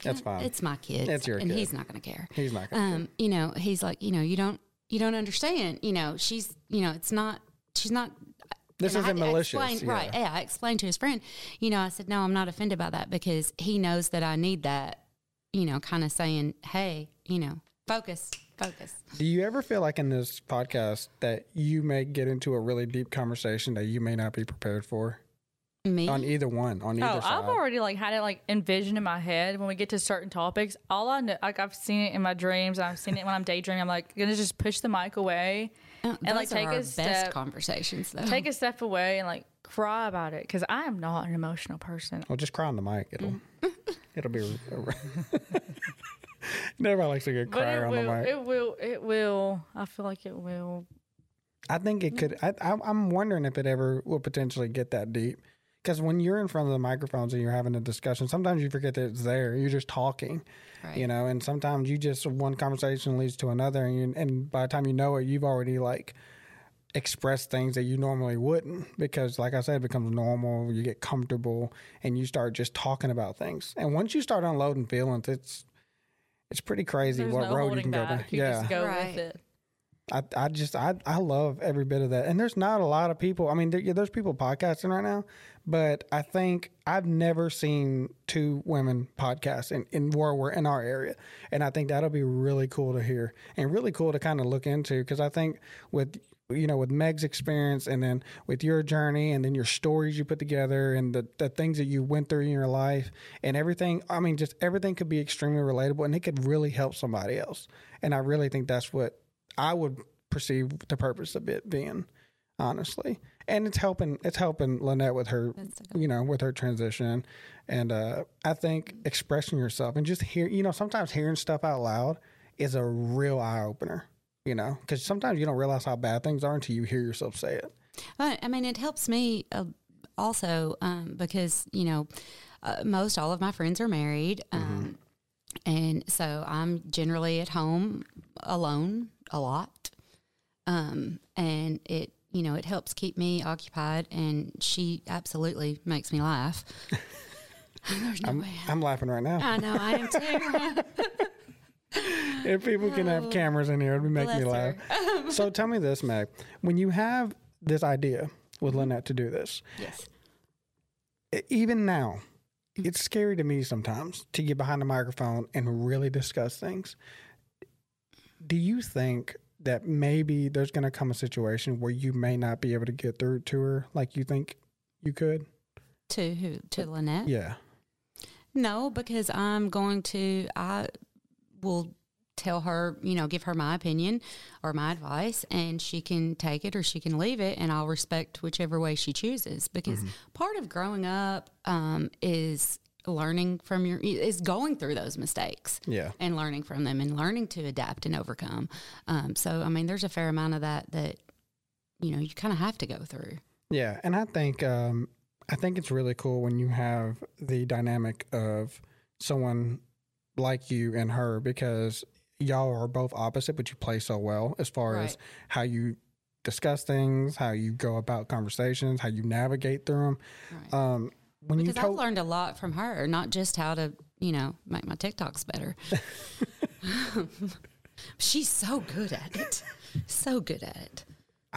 [SPEAKER 2] That's fine.
[SPEAKER 3] It's my kid.
[SPEAKER 2] It's your
[SPEAKER 3] and
[SPEAKER 2] kid.
[SPEAKER 3] he's not going to care.
[SPEAKER 2] He's not gonna.
[SPEAKER 3] Um, you know, he's like, you know, you don't, you don't understand. You know, she's, you know, it's not, she's not.
[SPEAKER 2] This isn't
[SPEAKER 3] to
[SPEAKER 2] malicious,
[SPEAKER 3] explain-
[SPEAKER 2] yeah.
[SPEAKER 3] right? Yeah, I explained to his friend. You know, I said, no, I'm not offended by that because he knows that I need that. You know, kind of saying, hey, you know, focus, focus.
[SPEAKER 2] Do you ever feel like in this podcast that you may get into a really deep conversation that you may not be prepared for
[SPEAKER 3] Me,
[SPEAKER 2] on either one, on either
[SPEAKER 1] Oh,
[SPEAKER 2] side?
[SPEAKER 1] I've already like had it like envisioned in my head when we get to certain topics. All I know, like I've seen it in my dreams, I've seen it when I'm daydreaming. I'm like gonna just push the mic away
[SPEAKER 3] Uh,
[SPEAKER 1] and like take
[SPEAKER 3] our
[SPEAKER 1] a
[SPEAKER 3] best
[SPEAKER 1] step,
[SPEAKER 3] conversations though.
[SPEAKER 1] take a step away and like cry about it because I am not an emotional person.
[SPEAKER 2] Well, just cry on the mic. It'll
[SPEAKER 1] Mm.
[SPEAKER 2] it'll be. Nobody likes a good crier on
[SPEAKER 1] will,
[SPEAKER 2] the mic.
[SPEAKER 1] it will, it will. I feel like it will.
[SPEAKER 2] I think it could. I, I, I'm wondering if it ever will potentially get that deep. Because when you're in front of the microphones and you're having a discussion, sometimes you forget that it's there. You're just talking,
[SPEAKER 3] Right.
[SPEAKER 2] you know. And sometimes you just one conversation leads to another, and you, and by the time you know it, you've already like expressed things that you normally wouldn't. Because, like I said, it becomes normal. You get comfortable, and you start just talking about things. And once you start unloading feelings, it's it's pretty crazy
[SPEAKER 1] There's
[SPEAKER 2] what
[SPEAKER 1] no
[SPEAKER 2] road you
[SPEAKER 1] holding
[SPEAKER 2] can go
[SPEAKER 1] back.
[SPEAKER 2] to.
[SPEAKER 1] You
[SPEAKER 2] yeah,
[SPEAKER 1] just go
[SPEAKER 3] Right.
[SPEAKER 1] with it.
[SPEAKER 2] I, I just I, I love every bit of that. And there's not a lot of people i mean there, yeah, there's people podcasting right now but i think i've never seen two women podcast in, in where we're in our area. And i think that'll be really cool to hear and really cool to kind of look into because i think with you know with meg's experience and then with your journey and then your stories you put together and the, the things that you went through in your life and everything i mean just everything could be extremely relatable and it could really help somebody else. And i really think that's what I would perceive the purpose of it being, honestly. And it's helping it's helping Lynnette with her
[SPEAKER 3] That's the goal.
[SPEAKER 2] you know, with her transition. And uh I think expressing yourself and just hear you know, sometimes hearing stuff out loud is a real eye opener, you know, because sometimes you don't realize how bad things are until you hear yourself say it.
[SPEAKER 3] But I mean, it helps me uh, also um, because you know uh, most all of my friends are married, um, and so I'm generally at home alone a lot, um, and it you know it helps keep me occupied, and she absolutely makes me laugh. There's no
[SPEAKER 2] I'm,
[SPEAKER 3] way.
[SPEAKER 2] I'm laughing right now.
[SPEAKER 3] I know I am too.
[SPEAKER 2] if people can have cameras in here, it would make me
[SPEAKER 3] Bless
[SPEAKER 2] laugh. so tell me this, Meg. When you have this idea with Lynnette to do this,
[SPEAKER 3] yes.
[SPEAKER 2] even now, Mm-hmm. it's scary to me sometimes to get behind a microphone and really discuss things. Do you think that maybe there's going to come a situation where you may not be able to get through to her like you think you could?
[SPEAKER 3] To who? To Lynnette?
[SPEAKER 2] Yeah.
[SPEAKER 3] No, because I'm going to, I will tell her, you know, give her my opinion or my advice, and she can take it or she can leave it, and I'll respect whichever way she chooses. Because part of growing up um, is learning from your, is going through those mistakes
[SPEAKER 2] Yeah.
[SPEAKER 3] and learning from them and learning to adapt and overcome. Um, so, I mean, there's a fair amount of that that, you know, you kind of have to go through.
[SPEAKER 2] Yeah, and I think um, I think it's really cool when you have the dynamic of someone like you and her because y'all are both opposite, but you play so well as far as how you discuss things, how you go about conversations, how you navigate through them.
[SPEAKER 3] Right.
[SPEAKER 2] Um, when
[SPEAKER 3] Because
[SPEAKER 2] you
[SPEAKER 3] I've learned a lot from her, not just how to, you know, make my TikToks better. She's so good at it. So good at it.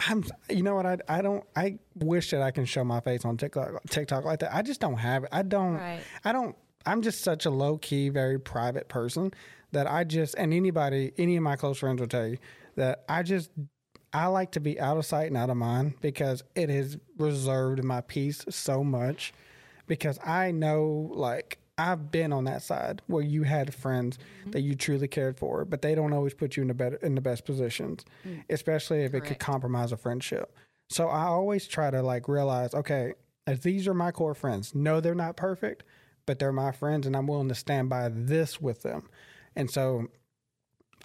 [SPEAKER 2] I'm, you know what? I, I don't. I wish that I can show my face on TikTok, TikTok like that. I just don't have it. I don't.
[SPEAKER 3] Right.
[SPEAKER 2] I don't. I'm just such a low key, very private person that I just and anybody, any of my close friends will tell you that I just I like to be out of sight and out of mind because it has reserved my peace so much because I know like I've been on that side where you had friends mm-hmm. that you truly cared for, but they don't always put you in the better in the best positions, mm. especially if it could compromise a friendship. So I always try to like realize, okay, if these are my core friends, no, they're not perfect, but they're my friends, and I'm willing to stand by this with them. And so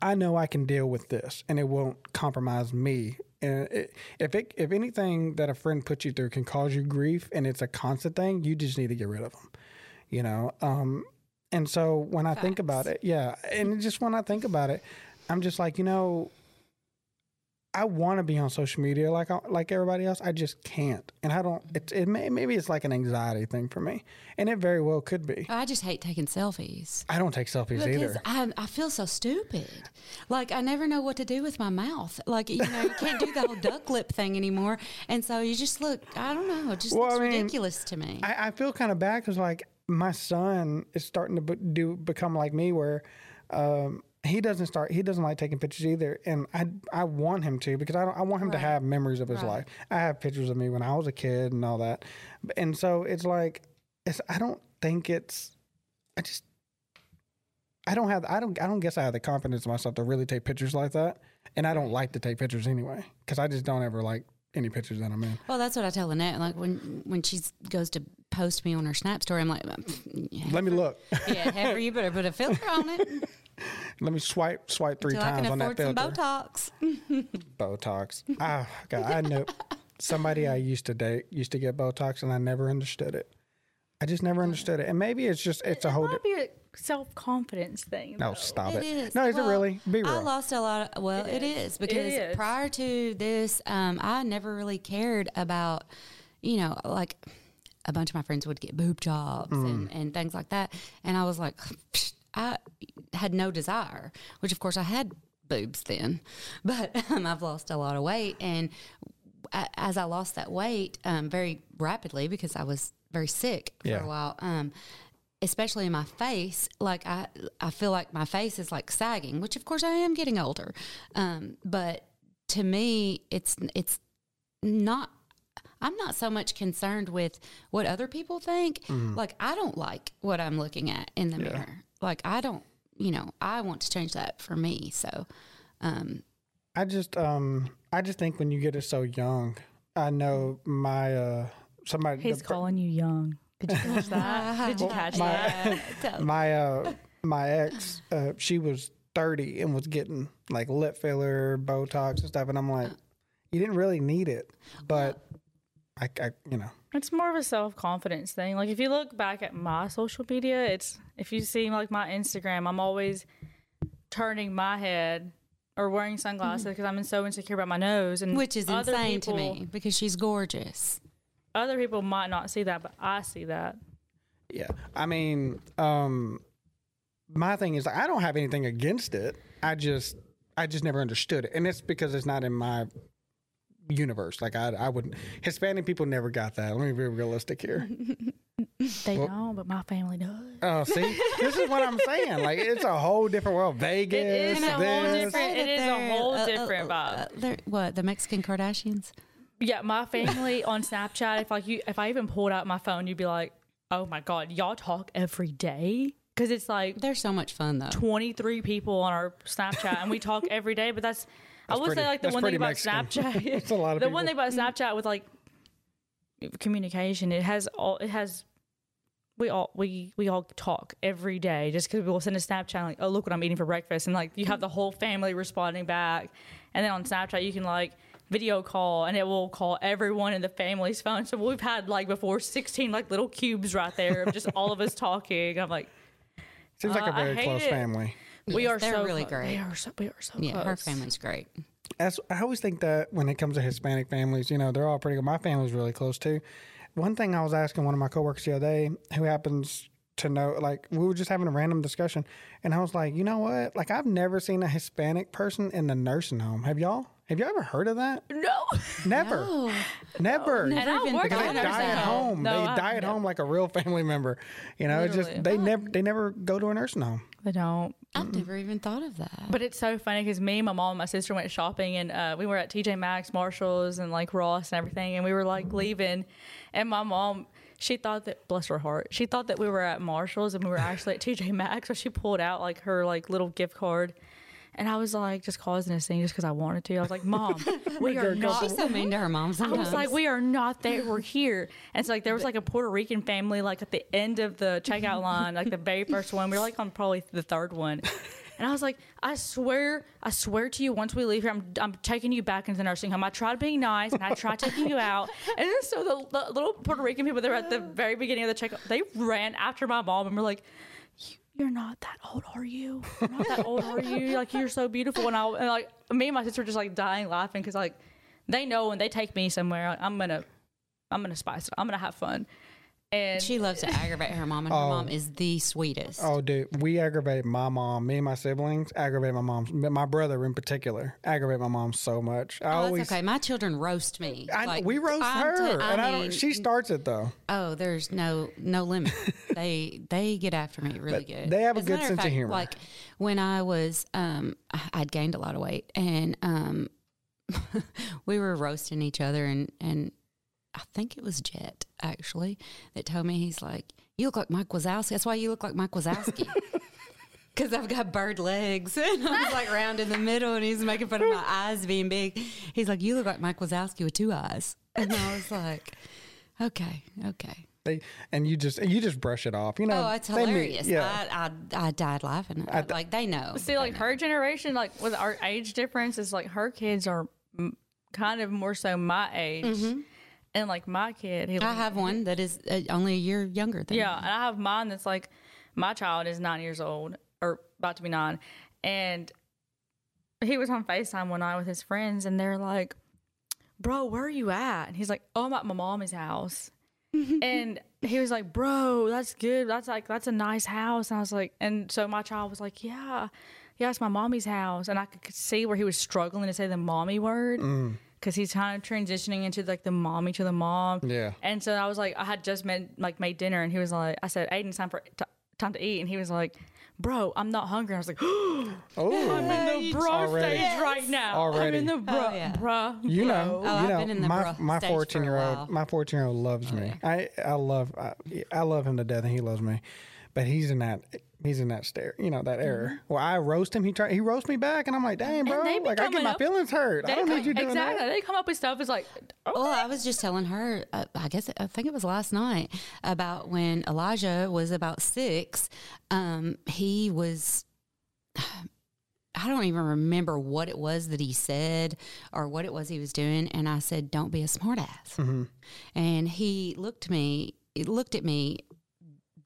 [SPEAKER 2] I know I can deal with this, and it won't compromise me. And it, if it, if anything that a friend puts you through can cause you grief, and it's a constant thing, you just need to get rid of them. You know. Um, and so when I think about it, yeah, and just when I think about it, I'm just like, you know, I want to be on social media like like everybody else. I just can't, and I don't. It, it may maybe it's like an anxiety thing for me, and it very well could be.
[SPEAKER 3] I just hate taking selfies.
[SPEAKER 2] I don't take selfies
[SPEAKER 3] Because
[SPEAKER 2] either.
[SPEAKER 3] I, I feel so stupid. Like I never know what to do with my mouth. Like you know, you can't do the whole duck lip thing anymore, and so you just look. I don't know. It just
[SPEAKER 2] Well,
[SPEAKER 3] looks
[SPEAKER 2] I mean,
[SPEAKER 3] ridiculous to me.
[SPEAKER 2] I, I feel kind of bad because like my son is starting to do become like me where um, he doesn't start he doesn't like taking pictures either and I I want him to because I don't, I want him to have memories of his
[SPEAKER 3] Right.
[SPEAKER 2] life. I have pictures of me when I was a kid and all that, and so it's like it's I don't think it's I just I don't have I don't I don't guess I have the confidence in myself to really take pictures like that. and I don't like to take pictures anyway because I just don't ever like any pictures that I'm in.
[SPEAKER 3] Well, that's what I tell Annette. Like when when she goes to post me on her Snap story, I'm like, yeah,
[SPEAKER 2] Let me look.
[SPEAKER 3] yeah, Heifer, you better put a filter on it
[SPEAKER 2] Let me swipe swipe three
[SPEAKER 3] until I
[SPEAKER 2] times
[SPEAKER 3] can
[SPEAKER 2] on that
[SPEAKER 3] afford some
[SPEAKER 2] filter.
[SPEAKER 3] Botox.
[SPEAKER 2] Botox. Ah, God, I know somebody I used to date used to get Botox, and I never understood it. I just never understood it, and maybe it's just it's a whole.
[SPEAKER 1] It
[SPEAKER 2] whole.
[SPEAKER 1] might
[SPEAKER 2] Di-
[SPEAKER 1] be a self confidence thing.
[SPEAKER 2] no,
[SPEAKER 1] though.
[SPEAKER 2] stop
[SPEAKER 3] It
[SPEAKER 2] it.
[SPEAKER 3] is.
[SPEAKER 2] No, is
[SPEAKER 3] Well,
[SPEAKER 2] it really? Be real.
[SPEAKER 3] I lost a lot. Of, well, it is because
[SPEAKER 1] is.
[SPEAKER 3] prior to this, um, I never really cared about, you know, like a bunch of my friends would get boob jobs and, and things like that, and I was like, psh, I had no desire. Which, of course, I had boobs then, but um, I've lost a lot of weight, and a- as I lost that weight um, very rapidly because I was very sick for
[SPEAKER 2] Yeah.
[SPEAKER 3] a while. Um, especially in my face, like I, I feel like my face is like sagging, which of course I am getting older. Um, but to me, it's it's not. I'm not so much concerned with what other people think. Like I don't like what I'm looking at in the mirror. Like I don't, you know, I want to change that for me. So, um,
[SPEAKER 2] I just um I just think when you get it so young, I know my uh somebody
[SPEAKER 1] He's
[SPEAKER 2] the
[SPEAKER 1] calling you young. Did you catch that? Did you catch
[SPEAKER 2] my-
[SPEAKER 1] that?
[SPEAKER 2] my uh my ex uh she was 30 and was getting like lip filler, Botox and stuff and I'm like you didn't really need it, but I, I you know,
[SPEAKER 1] It's more of a self confidence thing. Like if you look back at my social media, it's if you see like my Instagram, I'm always turning my head or wearing sunglasses because I'm so insecure about my nose. And
[SPEAKER 3] which is
[SPEAKER 1] other
[SPEAKER 3] insane
[SPEAKER 1] people,
[SPEAKER 3] to me because she's gorgeous.
[SPEAKER 1] Other people might not see that, but I see that.
[SPEAKER 2] yeah. I mean, um my thing is I don't have anything against it. I just I just never understood it. And it's because it's not in my universe. Like I I wouldn't Hispanic people never got that. Let me be realistic here.
[SPEAKER 1] They don't, but my family does.
[SPEAKER 2] Oh, see, this is what I'm saying. Like, it's a whole different world. Vegas,
[SPEAKER 1] is a whole
[SPEAKER 2] this.
[SPEAKER 1] different- It is a whole
[SPEAKER 3] uh,
[SPEAKER 1] different
[SPEAKER 3] uh,
[SPEAKER 1] vibe.
[SPEAKER 3] uh, they're- what the Mexican Kardashians?
[SPEAKER 1] Yeah, my family on Snapchat. If like you, if I even pulled out my phone, you'd be like, "Oh my god, y'all talk every day." Because it's like
[SPEAKER 3] They're so much fun though.
[SPEAKER 1] 23 people on our Snapchat and we talk every day, but that's, I would
[SPEAKER 2] pretty-
[SPEAKER 1] say like the one thing
[SPEAKER 2] pretty
[SPEAKER 1] about
[SPEAKER 2] Mexican.
[SPEAKER 1] Snapchat.
[SPEAKER 2] That's a lot of
[SPEAKER 1] the one thing
[SPEAKER 2] people.
[SPEAKER 1] about Snapchat with like communication, it has all it has we all we we all talk every day just because we'll send a Snapchat like, oh look what I'm eating for breakfast, and like you have the whole family responding back, and then on Snapchat you can like video call and it will call everyone in the family's phone. So we've had like before 16 like little cubes right there of just all of us talking. I'm like.
[SPEAKER 2] Seems like
[SPEAKER 1] Uh,
[SPEAKER 2] a
[SPEAKER 1] I
[SPEAKER 2] very
[SPEAKER 1] hate
[SPEAKER 2] close
[SPEAKER 1] it.
[SPEAKER 2] family.
[SPEAKER 1] We
[SPEAKER 3] Yes,
[SPEAKER 1] are
[SPEAKER 3] they're
[SPEAKER 1] so
[SPEAKER 3] really
[SPEAKER 1] clo-
[SPEAKER 3] great.
[SPEAKER 1] They are so we are so
[SPEAKER 3] Yeah, her family's great.
[SPEAKER 2] As, I always think that when it comes to Hispanic families, you know, they're all pretty good. My family's really close too. One thing I was asking one of my coworkers the other day, who happens to know, like, we were just having a random discussion, and I was like, you know what? Like, I've never seen a Hispanic person in the nursing home. Have y'all? Have you ever heard of that?
[SPEAKER 1] No,
[SPEAKER 2] Never.
[SPEAKER 3] Oh,
[SPEAKER 2] Never.
[SPEAKER 1] and I
[SPEAKER 3] even
[SPEAKER 2] They
[SPEAKER 1] in
[SPEAKER 3] of
[SPEAKER 1] a
[SPEAKER 2] die at home.
[SPEAKER 1] No,
[SPEAKER 2] they
[SPEAKER 1] I've
[SPEAKER 2] die at
[SPEAKER 1] never-
[SPEAKER 2] home like a real family member. You know, it's just they oh. never they never go to a nursing home.
[SPEAKER 1] They don't.
[SPEAKER 3] I've never even thought of that.
[SPEAKER 1] But it's so funny because me, my mom, and my sister went shopping, and uh, we were at TJ Maxx, Marshalls, and like Ross and everything, and we were like leaving, and my mom. She thought that, bless her heart, she thought that we were at Marshalls and we were actually at TJ Maxx. So she pulled out like her like little gift card, and I was like just causing a scene just because I wanted to. I was like, Mom, we are not.
[SPEAKER 3] She's so mean to her mom
[SPEAKER 1] I was like, we are not there. We're here. And so like there was like a Puerto Rican family like at the end of the checkout line, like the very first one. We were like on probably the third one. And I was like, I swear, I swear to you, once we leave here, I'm, I'm taking you back into the nursing home. I tried being nice and I tried taking you out. And then so the, the little Puerto Rican people that were at the very beginning of the checkout, they ran after my mom and were like, "You- you're not that old, are you? You're not that old, are you? Like you're so beautiful. And I and like me and my sister were just like dying laughing because like they know when they take me somewhere, I'm gonna I'm gonna spice it. I'm gonna have fun. And
[SPEAKER 3] she loves to aggravate her mom, and her mom is the sweetest.
[SPEAKER 2] Oh, dude, we aggravate my mom. Me and my siblings aggravate my mom. My brother in particular aggravate my mom so much. I
[SPEAKER 3] Oh,
[SPEAKER 2] always
[SPEAKER 3] that's okay. My children roast me.
[SPEAKER 2] I,
[SPEAKER 3] Like,
[SPEAKER 2] we roast
[SPEAKER 3] I'm
[SPEAKER 2] her,
[SPEAKER 3] t-
[SPEAKER 2] and I
[SPEAKER 3] mean,
[SPEAKER 2] don't. She starts it though.
[SPEAKER 3] Oh, there's no no limit. they they get after me really good.
[SPEAKER 2] they have a
[SPEAKER 3] As
[SPEAKER 2] good
[SPEAKER 3] matter
[SPEAKER 2] sense of
[SPEAKER 3] fact,
[SPEAKER 2] humor.
[SPEAKER 3] Like when I was um I- I'd gained a lot of weight and um we were roasting each other and and I think it was Jet actually that told me he's like you look like Mike Wazowski. That's why you look like Mike Wazowski. because I've got bird legs. And I was like round in the middle, and he's making fun of my eyes being big. He's like, You look like Mike Wazowski with two eyes. And I was like, Okay, okay.
[SPEAKER 2] They, and you just you just brush it off. You know,
[SPEAKER 3] Oh, it's
[SPEAKER 2] they mean-
[SPEAKER 3] hilarious.
[SPEAKER 2] yeah.
[SPEAKER 3] I, I, I died laughing. like, they know.
[SPEAKER 1] See, like her generation, like with our age difference, is like her kids are m- kind of more so my age, mm-hmm. And like my kid, he,
[SPEAKER 3] I have one that is uh, only a year younger than
[SPEAKER 1] yeah, and I have mine that's like my child is nine years old or about to be nine, and he was on Facetime one night with his friends, and they're like, "Bro, where are you at?" And he's like, "Oh, I'm at my mommy's house." and he was like, "Bro, that's good. That's like that's a nice house." And I was like, and so my child was like, "Yeah, yeah, it's my mommy's house." And I could see where he was struggling to say the mommy word because he's kind of transitioning into like the mommy to the mom.
[SPEAKER 2] Yeah.
[SPEAKER 1] And so I was like, I had just made like made dinner, and he was like, I said, "Aiden, it's time for t- time to eat," and he was like. Bro, I'm not hungry. I was like,
[SPEAKER 2] Oh,
[SPEAKER 1] I'm in the bro
[SPEAKER 2] Already.
[SPEAKER 1] stage right now.
[SPEAKER 2] Already.
[SPEAKER 1] I'm in the bro,
[SPEAKER 3] Oh, yeah.
[SPEAKER 1] bro.
[SPEAKER 2] you know,
[SPEAKER 3] Oh,
[SPEAKER 2] you
[SPEAKER 3] I've
[SPEAKER 2] know,
[SPEAKER 3] been in the
[SPEAKER 2] my
[SPEAKER 3] bruh
[SPEAKER 2] my
[SPEAKER 3] stage for a
[SPEAKER 2] fourteen year old, my fourteen year old loves me. I I love I, I love him to death, and he loves me. But he's in that he's in that stare, you know, that error. Well, I roast him. He try he roast me back, and I'm like, dang, bro, like I get my
[SPEAKER 1] up-
[SPEAKER 2] feelings hurt. I don't
[SPEAKER 1] come-
[SPEAKER 2] need you doing
[SPEAKER 1] exactly.
[SPEAKER 2] that.
[SPEAKER 1] They come up with stuff. It's like, oh,
[SPEAKER 3] Well, I was just telling her, uh, I guess, I think it was last night, about when Elijah was about six. Um, he was, I don't even remember what it was that he said or what it was he was doing. And I said, Don't be a smartass. And he looked me, he looked at me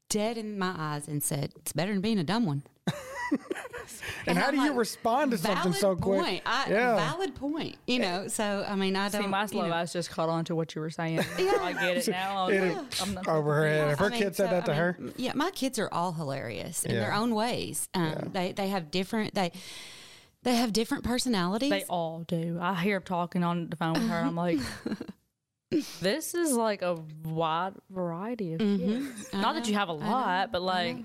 [SPEAKER 3] dead in my eyes and said, It's better than being a dumb one.
[SPEAKER 2] And how
[SPEAKER 3] I'm
[SPEAKER 2] do you respond to something
[SPEAKER 3] Valid
[SPEAKER 2] so quick?
[SPEAKER 3] point. I,
[SPEAKER 2] Yeah.
[SPEAKER 3] Valid point. You know, so I mean, I don't.
[SPEAKER 1] see, my
[SPEAKER 3] you
[SPEAKER 1] slow
[SPEAKER 3] know.
[SPEAKER 1] eyes just caught on to what you were saying. So I get it now. I was
[SPEAKER 2] It-
[SPEAKER 1] like, I'm not
[SPEAKER 2] over her head. If her
[SPEAKER 3] I mean,
[SPEAKER 2] kid said
[SPEAKER 3] so,
[SPEAKER 2] that to
[SPEAKER 3] I
[SPEAKER 2] her,
[SPEAKER 3] mean, yeah, my kids are all hilarious in their own ways. Um, They they have different they they have different personalities.
[SPEAKER 1] They all do. I hear 'em talking on the phone with her. I'm like, this is like a wide variety of kids. Not that you have a lot, but like,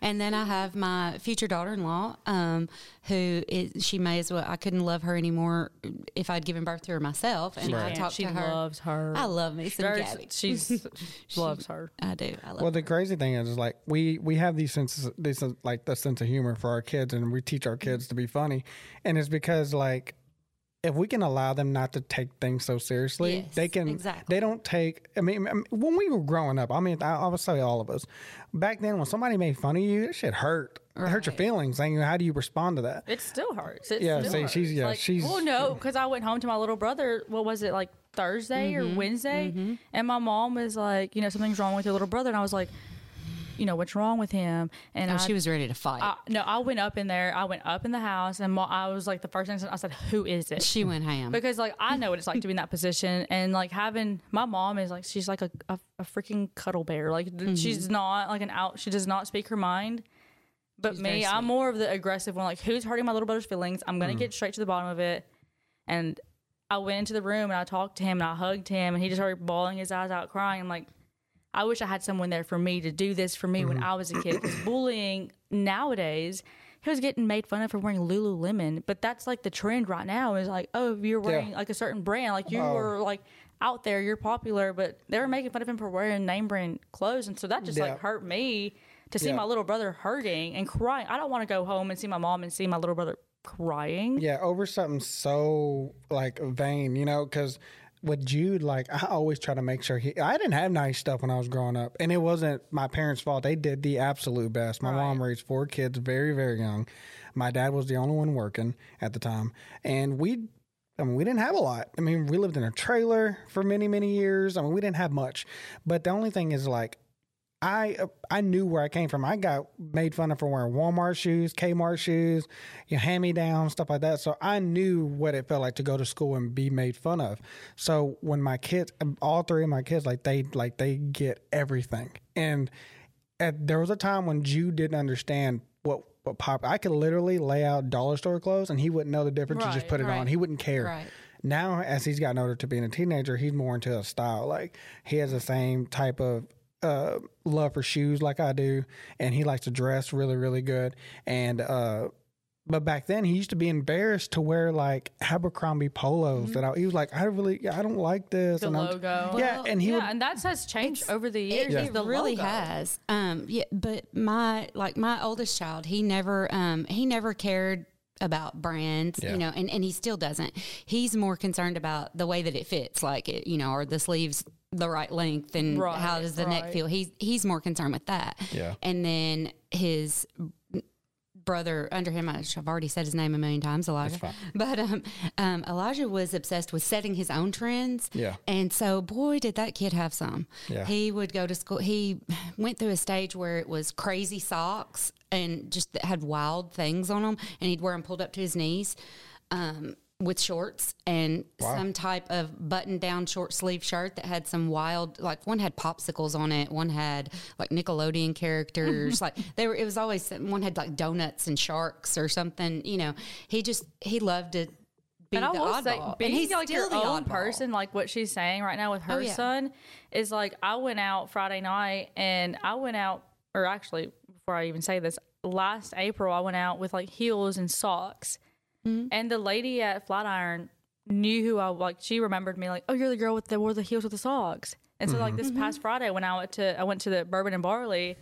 [SPEAKER 3] and then I have my future daughter in law, um, who is she may as well. I couldn't love her anymore if I'd given birth to her myself. And I
[SPEAKER 1] man,
[SPEAKER 3] talked
[SPEAKER 1] she
[SPEAKER 3] to her.
[SPEAKER 1] loves her.
[SPEAKER 3] I love me some
[SPEAKER 1] Very-
[SPEAKER 3] Gabby.
[SPEAKER 1] She's loves her.
[SPEAKER 3] I do. I love.
[SPEAKER 2] Well, the crazy thing is, is like we we have these senses, this is like the sense of humor for our kids, and we teach our kids to be funny, and it's because like if we can allow them not to take things so seriously,
[SPEAKER 3] Yes,
[SPEAKER 2] they can.
[SPEAKER 3] exactly.
[SPEAKER 2] They don't take. I mean, I mean, when we were growing up, I mean, I, I would say all of us back then, when somebody made fun of you, shit hurt. It hurt your feelings. And how do you respond to that?
[SPEAKER 1] It still hurts. It
[SPEAKER 2] Yeah,
[SPEAKER 1] still
[SPEAKER 2] see,
[SPEAKER 1] hurts.
[SPEAKER 2] she's- yeah,
[SPEAKER 1] like,
[SPEAKER 2] she's-
[SPEAKER 1] Well, no, because I went home to my little brother. What was it like Thursday or mm-hmm. Wednesday? Mm-hmm. And my mom was like, you know, something's wrong with your little brother, and I was like, you know, what's wrong with him? And
[SPEAKER 3] oh,
[SPEAKER 1] I,
[SPEAKER 3] she was ready to fight.
[SPEAKER 1] I, no, I went up in there. I went up in the house, and I was like, the first thing I said, "Who is it?"
[SPEAKER 3] she went ham.
[SPEAKER 1] because like I know what it's like to be in that position, and like having my mom is like she's like a a, a freaking cuddle bear. Like
[SPEAKER 3] Mm-hmm.
[SPEAKER 1] she's not like an out. She does not speak her mind. But
[SPEAKER 3] She's
[SPEAKER 1] me, I'm more of the aggressive one. Like who's hurting my little brother's feelings? I'm
[SPEAKER 3] Mm.
[SPEAKER 1] gonna get straight to the bottom of it. And I went into the room and I talked to him and I hugged him and he just started bawling his eyes out, crying. I'm like, I wish I had someone there for me to do this for me when mm-hmm. I was a kid. Because bullying nowadays, he was getting made fun of for wearing Lululemon, but that's like the trend right now. Is like, oh, if you're wearing like a certain brand, like you um. were like out there, you're popular, but they were making fun of him for wearing name brand clothes, and so that just
[SPEAKER 2] Yeah.
[SPEAKER 1] like hurt me to see
[SPEAKER 2] Yeah.
[SPEAKER 1] my little brother hurting and crying. I don't want to go home and see my mom and see my little brother crying.
[SPEAKER 2] Yeah, over something so like vain, you know, because with Jude, like I always try to make sure he. I didn't have nice stuff when I was growing up, and it wasn't my parents' fault. They did the absolute best. My mom raised four kids very, very young. My dad was the only one working at the time, and we. I mean, we didn't have a lot. I mean, we lived in a trailer for many, many years. I mean, we didn't have much. But the only thing is, like, I uh, I knew where I came from. I got made fun of for wearing Walmart shoes, Kmart shoes, you hand me down stuff like that. So I knew what it felt like to go to school and be made fun of. So when my kids, um, all three of my kids, like they like they get everything. And at, there was a time when Jude didn't understand what what pop. I could literally lay out dollar store clothes and he wouldn't know the difference. and just put it on. He wouldn't care
[SPEAKER 3] Right.
[SPEAKER 2] now as he's gotten older to being a teenager he's more into a style like he has the same type of uh, love for shoes like i do and he likes to dress really really good and uh, But back then, he used to be embarrassed to wear like Abercrombie polos. That I, he was like, I really, I don't like this.
[SPEAKER 1] The
[SPEAKER 2] and I'm-
[SPEAKER 1] logo.
[SPEAKER 2] yeah, and he
[SPEAKER 1] yeah,
[SPEAKER 2] would.
[SPEAKER 1] and that has changed over the years.
[SPEAKER 3] It,
[SPEAKER 1] The
[SPEAKER 3] it really
[SPEAKER 1] logo.
[SPEAKER 3] has. Um, yeah, but my like my oldest child, he never um he never cared about brands,
[SPEAKER 2] Yeah.
[SPEAKER 3] you know, and, and he still doesn't. He's more concerned about the way that it fits, like it, you know, are the sleeves the right length and how does the neck feel. He's he's more concerned with that.
[SPEAKER 2] Yeah.
[SPEAKER 3] And then his brother under him, I've already said his name a million times, Elijah.
[SPEAKER 2] fine.
[SPEAKER 3] But um, um, Elijah was obsessed with setting his own trends.
[SPEAKER 2] Yeah.
[SPEAKER 3] And so, boy, did that kid have some.
[SPEAKER 2] Yeah.
[SPEAKER 3] He would go to school. He went through a stage where it was crazy socks and just that had wild things on them, and he'd wear them pulled up to his knees. Um, with shorts and
[SPEAKER 2] Wow.
[SPEAKER 3] some type of button down short sleeve shirt that had some wild like one had popsicles on it one had like nickelodeon characters like they were it was always one had like donuts and sharks or something you know he just he loved to be
[SPEAKER 1] And I
[SPEAKER 3] the
[SPEAKER 1] will
[SPEAKER 3] oddball
[SPEAKER 1] say,
[SPEAKER 3] and
[SPEAKER 1] being
[SPEAKER 3] he's
[SPEAKER 1] like
[SPEAKER 3] still
[SPEAKER 1] your
[SPEAKER 3] the
[SPEAKER 1] own
[SPEAKER 3] oddball.
[SPEAKER 1] person, like what she's saying right now with her
[SPEAKER 3] Oh, yeah.
[SPEAKER 1] son, is like I went out Friday night and I went out, or actually before I even say this, last April I went out with like heels and socks,
[SPEAKER 3] Mm-hmm.
[SPEAKER 1] and the lady at Flatiron knew who I like. She remembered me like, oh, you're the girl with the wore the heels with the socks. And so like this
[SPEAKER 3] Mm-hmm.
[SPEAKER 1] past Friday when I went to I went to the Bourbon and Barley.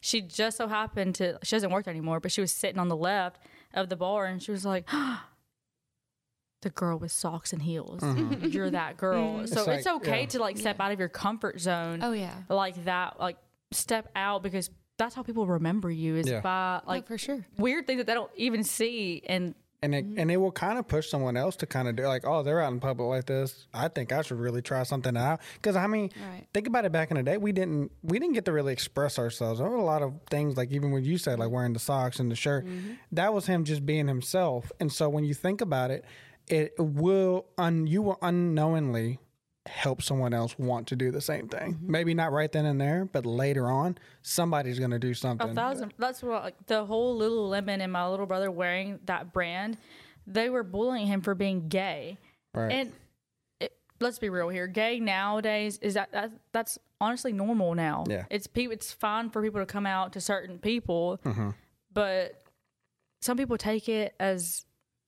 [SPEAKER 1] She just so happened to she doesn't work there anymore, but she was sitting on the left of the bar and she was like, the girl with socks and heels. You're that girl. So
[SPEAKER 2] It's
[SPEAKER 1] it's, okay
[SPEAKER 2] yeah.
[SPEAKER 1] to like step out of your comfort zone.
[SPEAKER 3] Oh, yeah.
[SPEAKER 1] Like that, like step out because that's how people remember you is
[SPEAKER 2] Yeah.
[SPEAKER 1] by
[SPEAKER 3] like
[SPEAKER 1] like
[SPEAKER 3] for sure
[SPEAKER 1] weird things that they don't even see and
[SPEAKER 2] and it, and it will kind of push someone else to kind of do like, oh, they're out in public like this. I think I should really try something out. Because I mean,
[SPEAKER 3] Right.
[SPEAKER 2] think about it. Back in the day, we didn't we didn't get to really express ourselves. There were a lot of things like even when you said like mm-hmm. wearing the socks and the shirt, mm-hmm. that was him just being himself. And so when you think about it, it will un you will unknowingly help someone else want to do the same thing. Maybe not right then and there, but later on, somebody's going to do something.
[SPEAKER 1] a thousand. That's what like the whole Lululemon and my little brother wearing that brand. They were bullying him for being gay,
[SPEAKER 2] Right.
[SPEAKER 1] and it, let's be real here. Gay nowadays is that, that that's honestly normal now.
[SPEAKER 2] Yeah.
[SPEAKER 1] it's. It's fine for people to come out to certain people,
[SPEAKER 2] Mm-hmm.
[SPEAKER 1] but some people take it as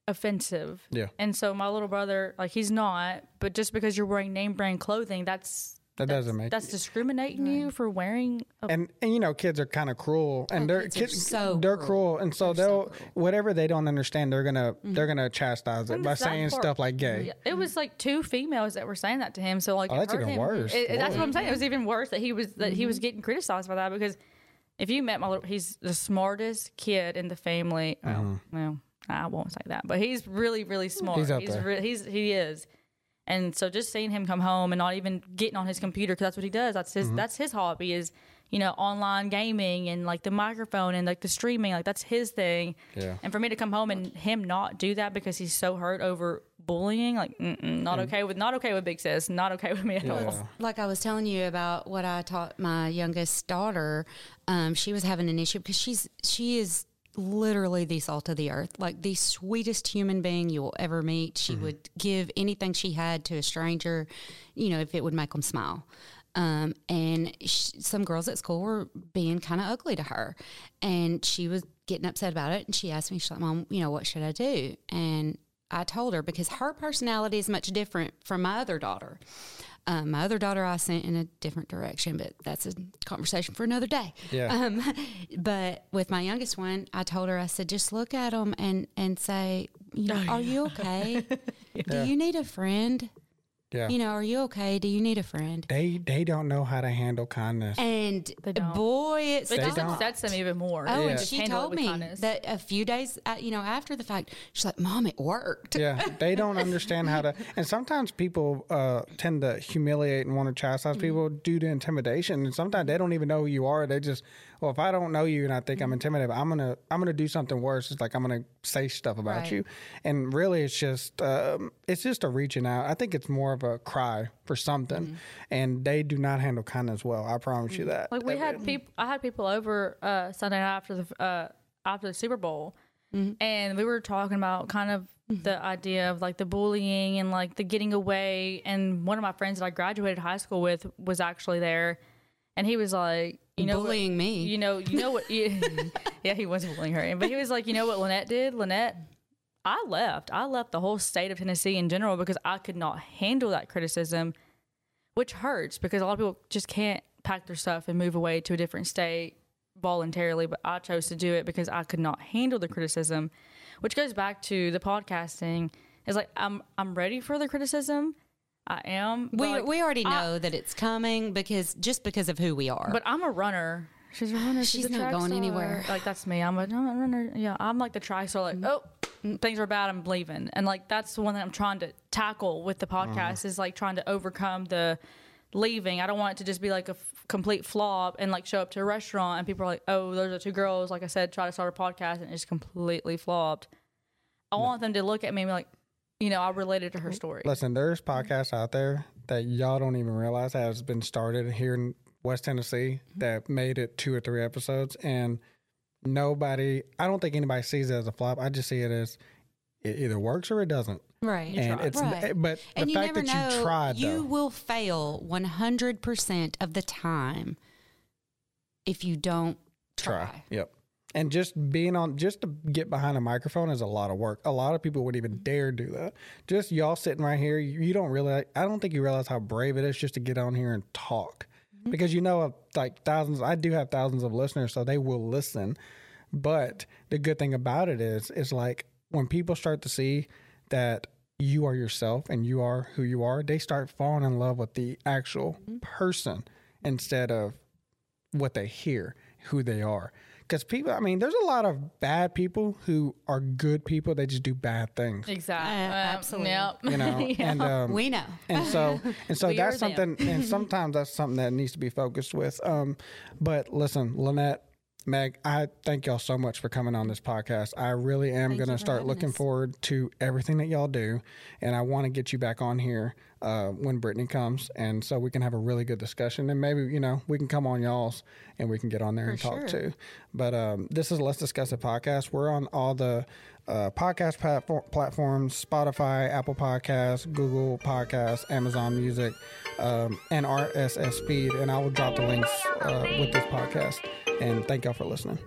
[SPEAKER 1] offensive.
[SPEAKER 2] Yeah.
[SPEAKER 1] And so my little brother, like he's not, but just because you're wearing name brand clothing, that's
[SPEAKER 2] That
[SPEAKER 1] that's,
[SPEAKER 2] doesn't make
[SPEAKER 1] that's discriminating you for wearing. A,
[SPEAKER 2] and and you know kids are kind of cruel and they're
[SPEAKER 3] Oh, kids are
[SPEAKER 2] kids
[SPEAKER 3] so
[SPEAKER 2] they're
[SPEAKER 3] cruel.
[SPEAKER 2] cruel and so
[SPEAKER 3] they're
[SPEAKER 2] they'll
[SPEAKER 3] cruel.
[SPEAKER 2] whatever they don't understand they're gonna
[SPEAKER 3] Mm-hmm.
[SPEAKER 2] they're gonna chastise it by saying
[SPEAKER 1] part-
[SPEAKER 2] stuff like gay
[SPEAKER 1] Yeah, it was like two females that were saying that to him. So like,
[SPEAKER 2] Oh, that's even
[SPEAKER 1] him.
[SPEAKER 2] worse.
[SPEAKER 1] It- it- that's what I'm saying. It was even worse that he was that he
[SPEAKER 3] Mm-hmm.
[SPEAKER 1] was getting criticized by that because if you met my little, he's the smartest kid in the family. Well, well, I won't say that, but he's really really smart.
[SPEAKER 2] He's up
[SPEAKER 1] he's
[SPEAKER 2] there.
[SPEAKER 1] re- he's he is. And so just seeing him come home and not even getting on his computer because that's what he does. That's his
[SPEAKER 2] Mm-hmm.
[SPEAKER 1] that's his hobby is you know online gaming and like the microphone and like the streaming like that's his thing.
[SPEAKER 2] Yeah.
[SPEAKER 1] And for me to come home and him not do that because he's so hurt over bullying, like not okay with not okay with Big Sis, not okay with me at all.
[SPEAKER 3] Like I was telling you about what I taught my youngest daughter, um, she was having an issue because she's she is literally the salt of the earth, like the sweetest human being you will ever meet. She would give anything she had to a stranger, you know, if it would make them smile. Um, and sh- some girls at school were being kind of ugly to her, and she was getting upset about it. And she asked me, she's like, "Mom, you know, what should I do?" And I told her because her personality is much different from my other daughter. Um, my other daughter, I sent in a different direction, but that's a conversation for another day.
[SPEAKER 2] Yeah.
[SPEAKER 3] Um, but with my youngest one, I told her, I said, just look at them and and say, you know, are you okay? Do you need a friend?
[SPEAKER 2] Yeah
[SPEAKER 3] You know, are you okay? Do you need a friend?
[SPEAKER 2] they they don't know how to handle kindness
[SPEAKER 3] And
[SPEAKER 1] They don't.
[SPEAKER 3] boy, it's
[SPEAKER 1] It just
[SPEAKER 2] don't.
[SPEAKER 1] upsets them even more.
[SPEAKER 3] Oh,
[SPEAKER 2] Yeah.
[SPEAKER 3] and she told me
[SPEAKER 1] kindness.
[SPEAKER 3] that a few days, uh, you know, after the fact, she's like, "Mom, it worked."
[SPEAKER 2] yeah they don't understand how to and sometimes people uh tend to humiliate and want to chastise people due to intimidation and sometimes they don't even know who you are they just well if i don't know you and i think i'm intimidated i'm gonna i'm gonna do something worse. It's like i'm gonna say stuff about
[SPEAKER 3] Right.
[SPEAKER 2] you. And really it's just um it's just a reaching out. I think it's more of a cry for something. And they do not handle kindness well. I promise you that.
[SPEAKER 1] Like we had people, I had people over uh, Sunday night after the uh, after the Super Bowl, and we were talking about kind of the idea of like the bullying and like the getting away. And one of my friends that I graduated high school with was actually there, and he was like, you know, what-
[SPEAKER 3] Bullying me.
[SPEAKER 1] you know, you know what, yeah, he was bullying her. But he was like, you know what Lynnette did? Lynnette, I left. I left the whole state of Tennessee in general because I could not handle that criticism, which hurts because a lot of people just can't pack their stuff and move away to a different state voluntarily. But I chose to do it because I could not handle the criticism, which goes back to the podcasting. Is like I'm I'm ready for the criticism. I am.
[SPEAKER 3] We
[SPEAKER 1] like,
[SPEAKER 3] we already
[SPEAKER 1] I-
[SPEAKER 3] know that it's coming because just because of who we are.
[SPEAKER 1] But I'm a runner. She's a runner. She's,
[SPEAKER 3] She's not going
[SPEAKER 1] star.
[SPEAKER 3] anywhere.
[SPEAKER 1] Like that's me. I'm a, I'm a runner. Yeah, I'm like the tri star. Like, mm. oh, mm, things are bad. I'm leaving. And like that's the one that I'm trying to tackle with the mm-hmm. podcast is like trying to overcome the leaving. I don't want it to just be like a f- complete flop and like show up to a restaurant and people are like, oh, those are two girls. Like I said, try to start a podcast and it just completely flopped. I want them to look at me and be like, you know, I related to her story.
[SPEAKER 2] Listen, there's podcasts out there that y'all don't even realize has been started here in West Tennessee mm-hmm. that made it two or three episodes, and nobody. I don't think anybody sees it as a flop. I just see it as it either works or it doesn't.
[SPEAKER 3] right.
[SPEAKER 2] and it's
[SPEAKER 3] Right.
[SPEAKER 2] but the
[SPEAKER 3] and you
[SPEAKER 2] fact that
[SPEAKER 3] know.
[SPEAKER 2] you tried
[SPEAKER 3] you
[SPEAKER 2] though.
[SPEAKER 3] will fail 100% of the time if you don't try.
[SPEAKER 2] Yep. And just being on, just to get behind a microphone is a lot of work. A lot of people wouldn't even dare do that. Just y'all sitting right here, you, you don't realize, I don't think you realize how brave it is just to get on here and talk. Mm-hmm. Because you know, like thousands, I do have thousands of listeners, so they will listen. But the good thing about it is, is like when people start to see that you are yourself and you are who you are, they start falling in love with the actual mm-hmm. person instead of what they hear, who they are. Because people, I mean, there's a lot of bad people who are good people. They just do bad things,
[SPEAKER 1] Exactly.
[SPEAKER 3] Uh,
[SPEAKER 1] Um,
[SPEAKER 3] absolutely.
[SPEAKER 1] Yep.
[SPEAKER 2] you know.
[SPEAKER 1] Yeah.
[SPEAKER 2] And um,
[SPEAKER 3] We know.
[SPEAKER 2] and so and so
[SPEAKER 1] We
[SPEAKER 2] that's something. And sometimes that's something that needs to be focused with. Um, but listen, Lynnette. Meg, I thank y'all so much for coming on this podcast. I really am going to start looking
[SPEAKER 3] us.
[SPEAKER 2] forward to everything that y'all do. And I want to get you back on here uh, when Brittany comes. And so we can have a really good discussion. And maybe, you know, we can come on y'all's and we can get on there and talk
[SPEAKER 3] sure.
[SPEAKER 2] too. But um, this is Let's Discuss It podcast. We're on all the uh, podcast platform, platforms Spotify, Apple Podcasts, Google Podcasts, Amazon Music, um, and RSS feed. And I will drop the links uh, with this podcast. And thank y'all for listening.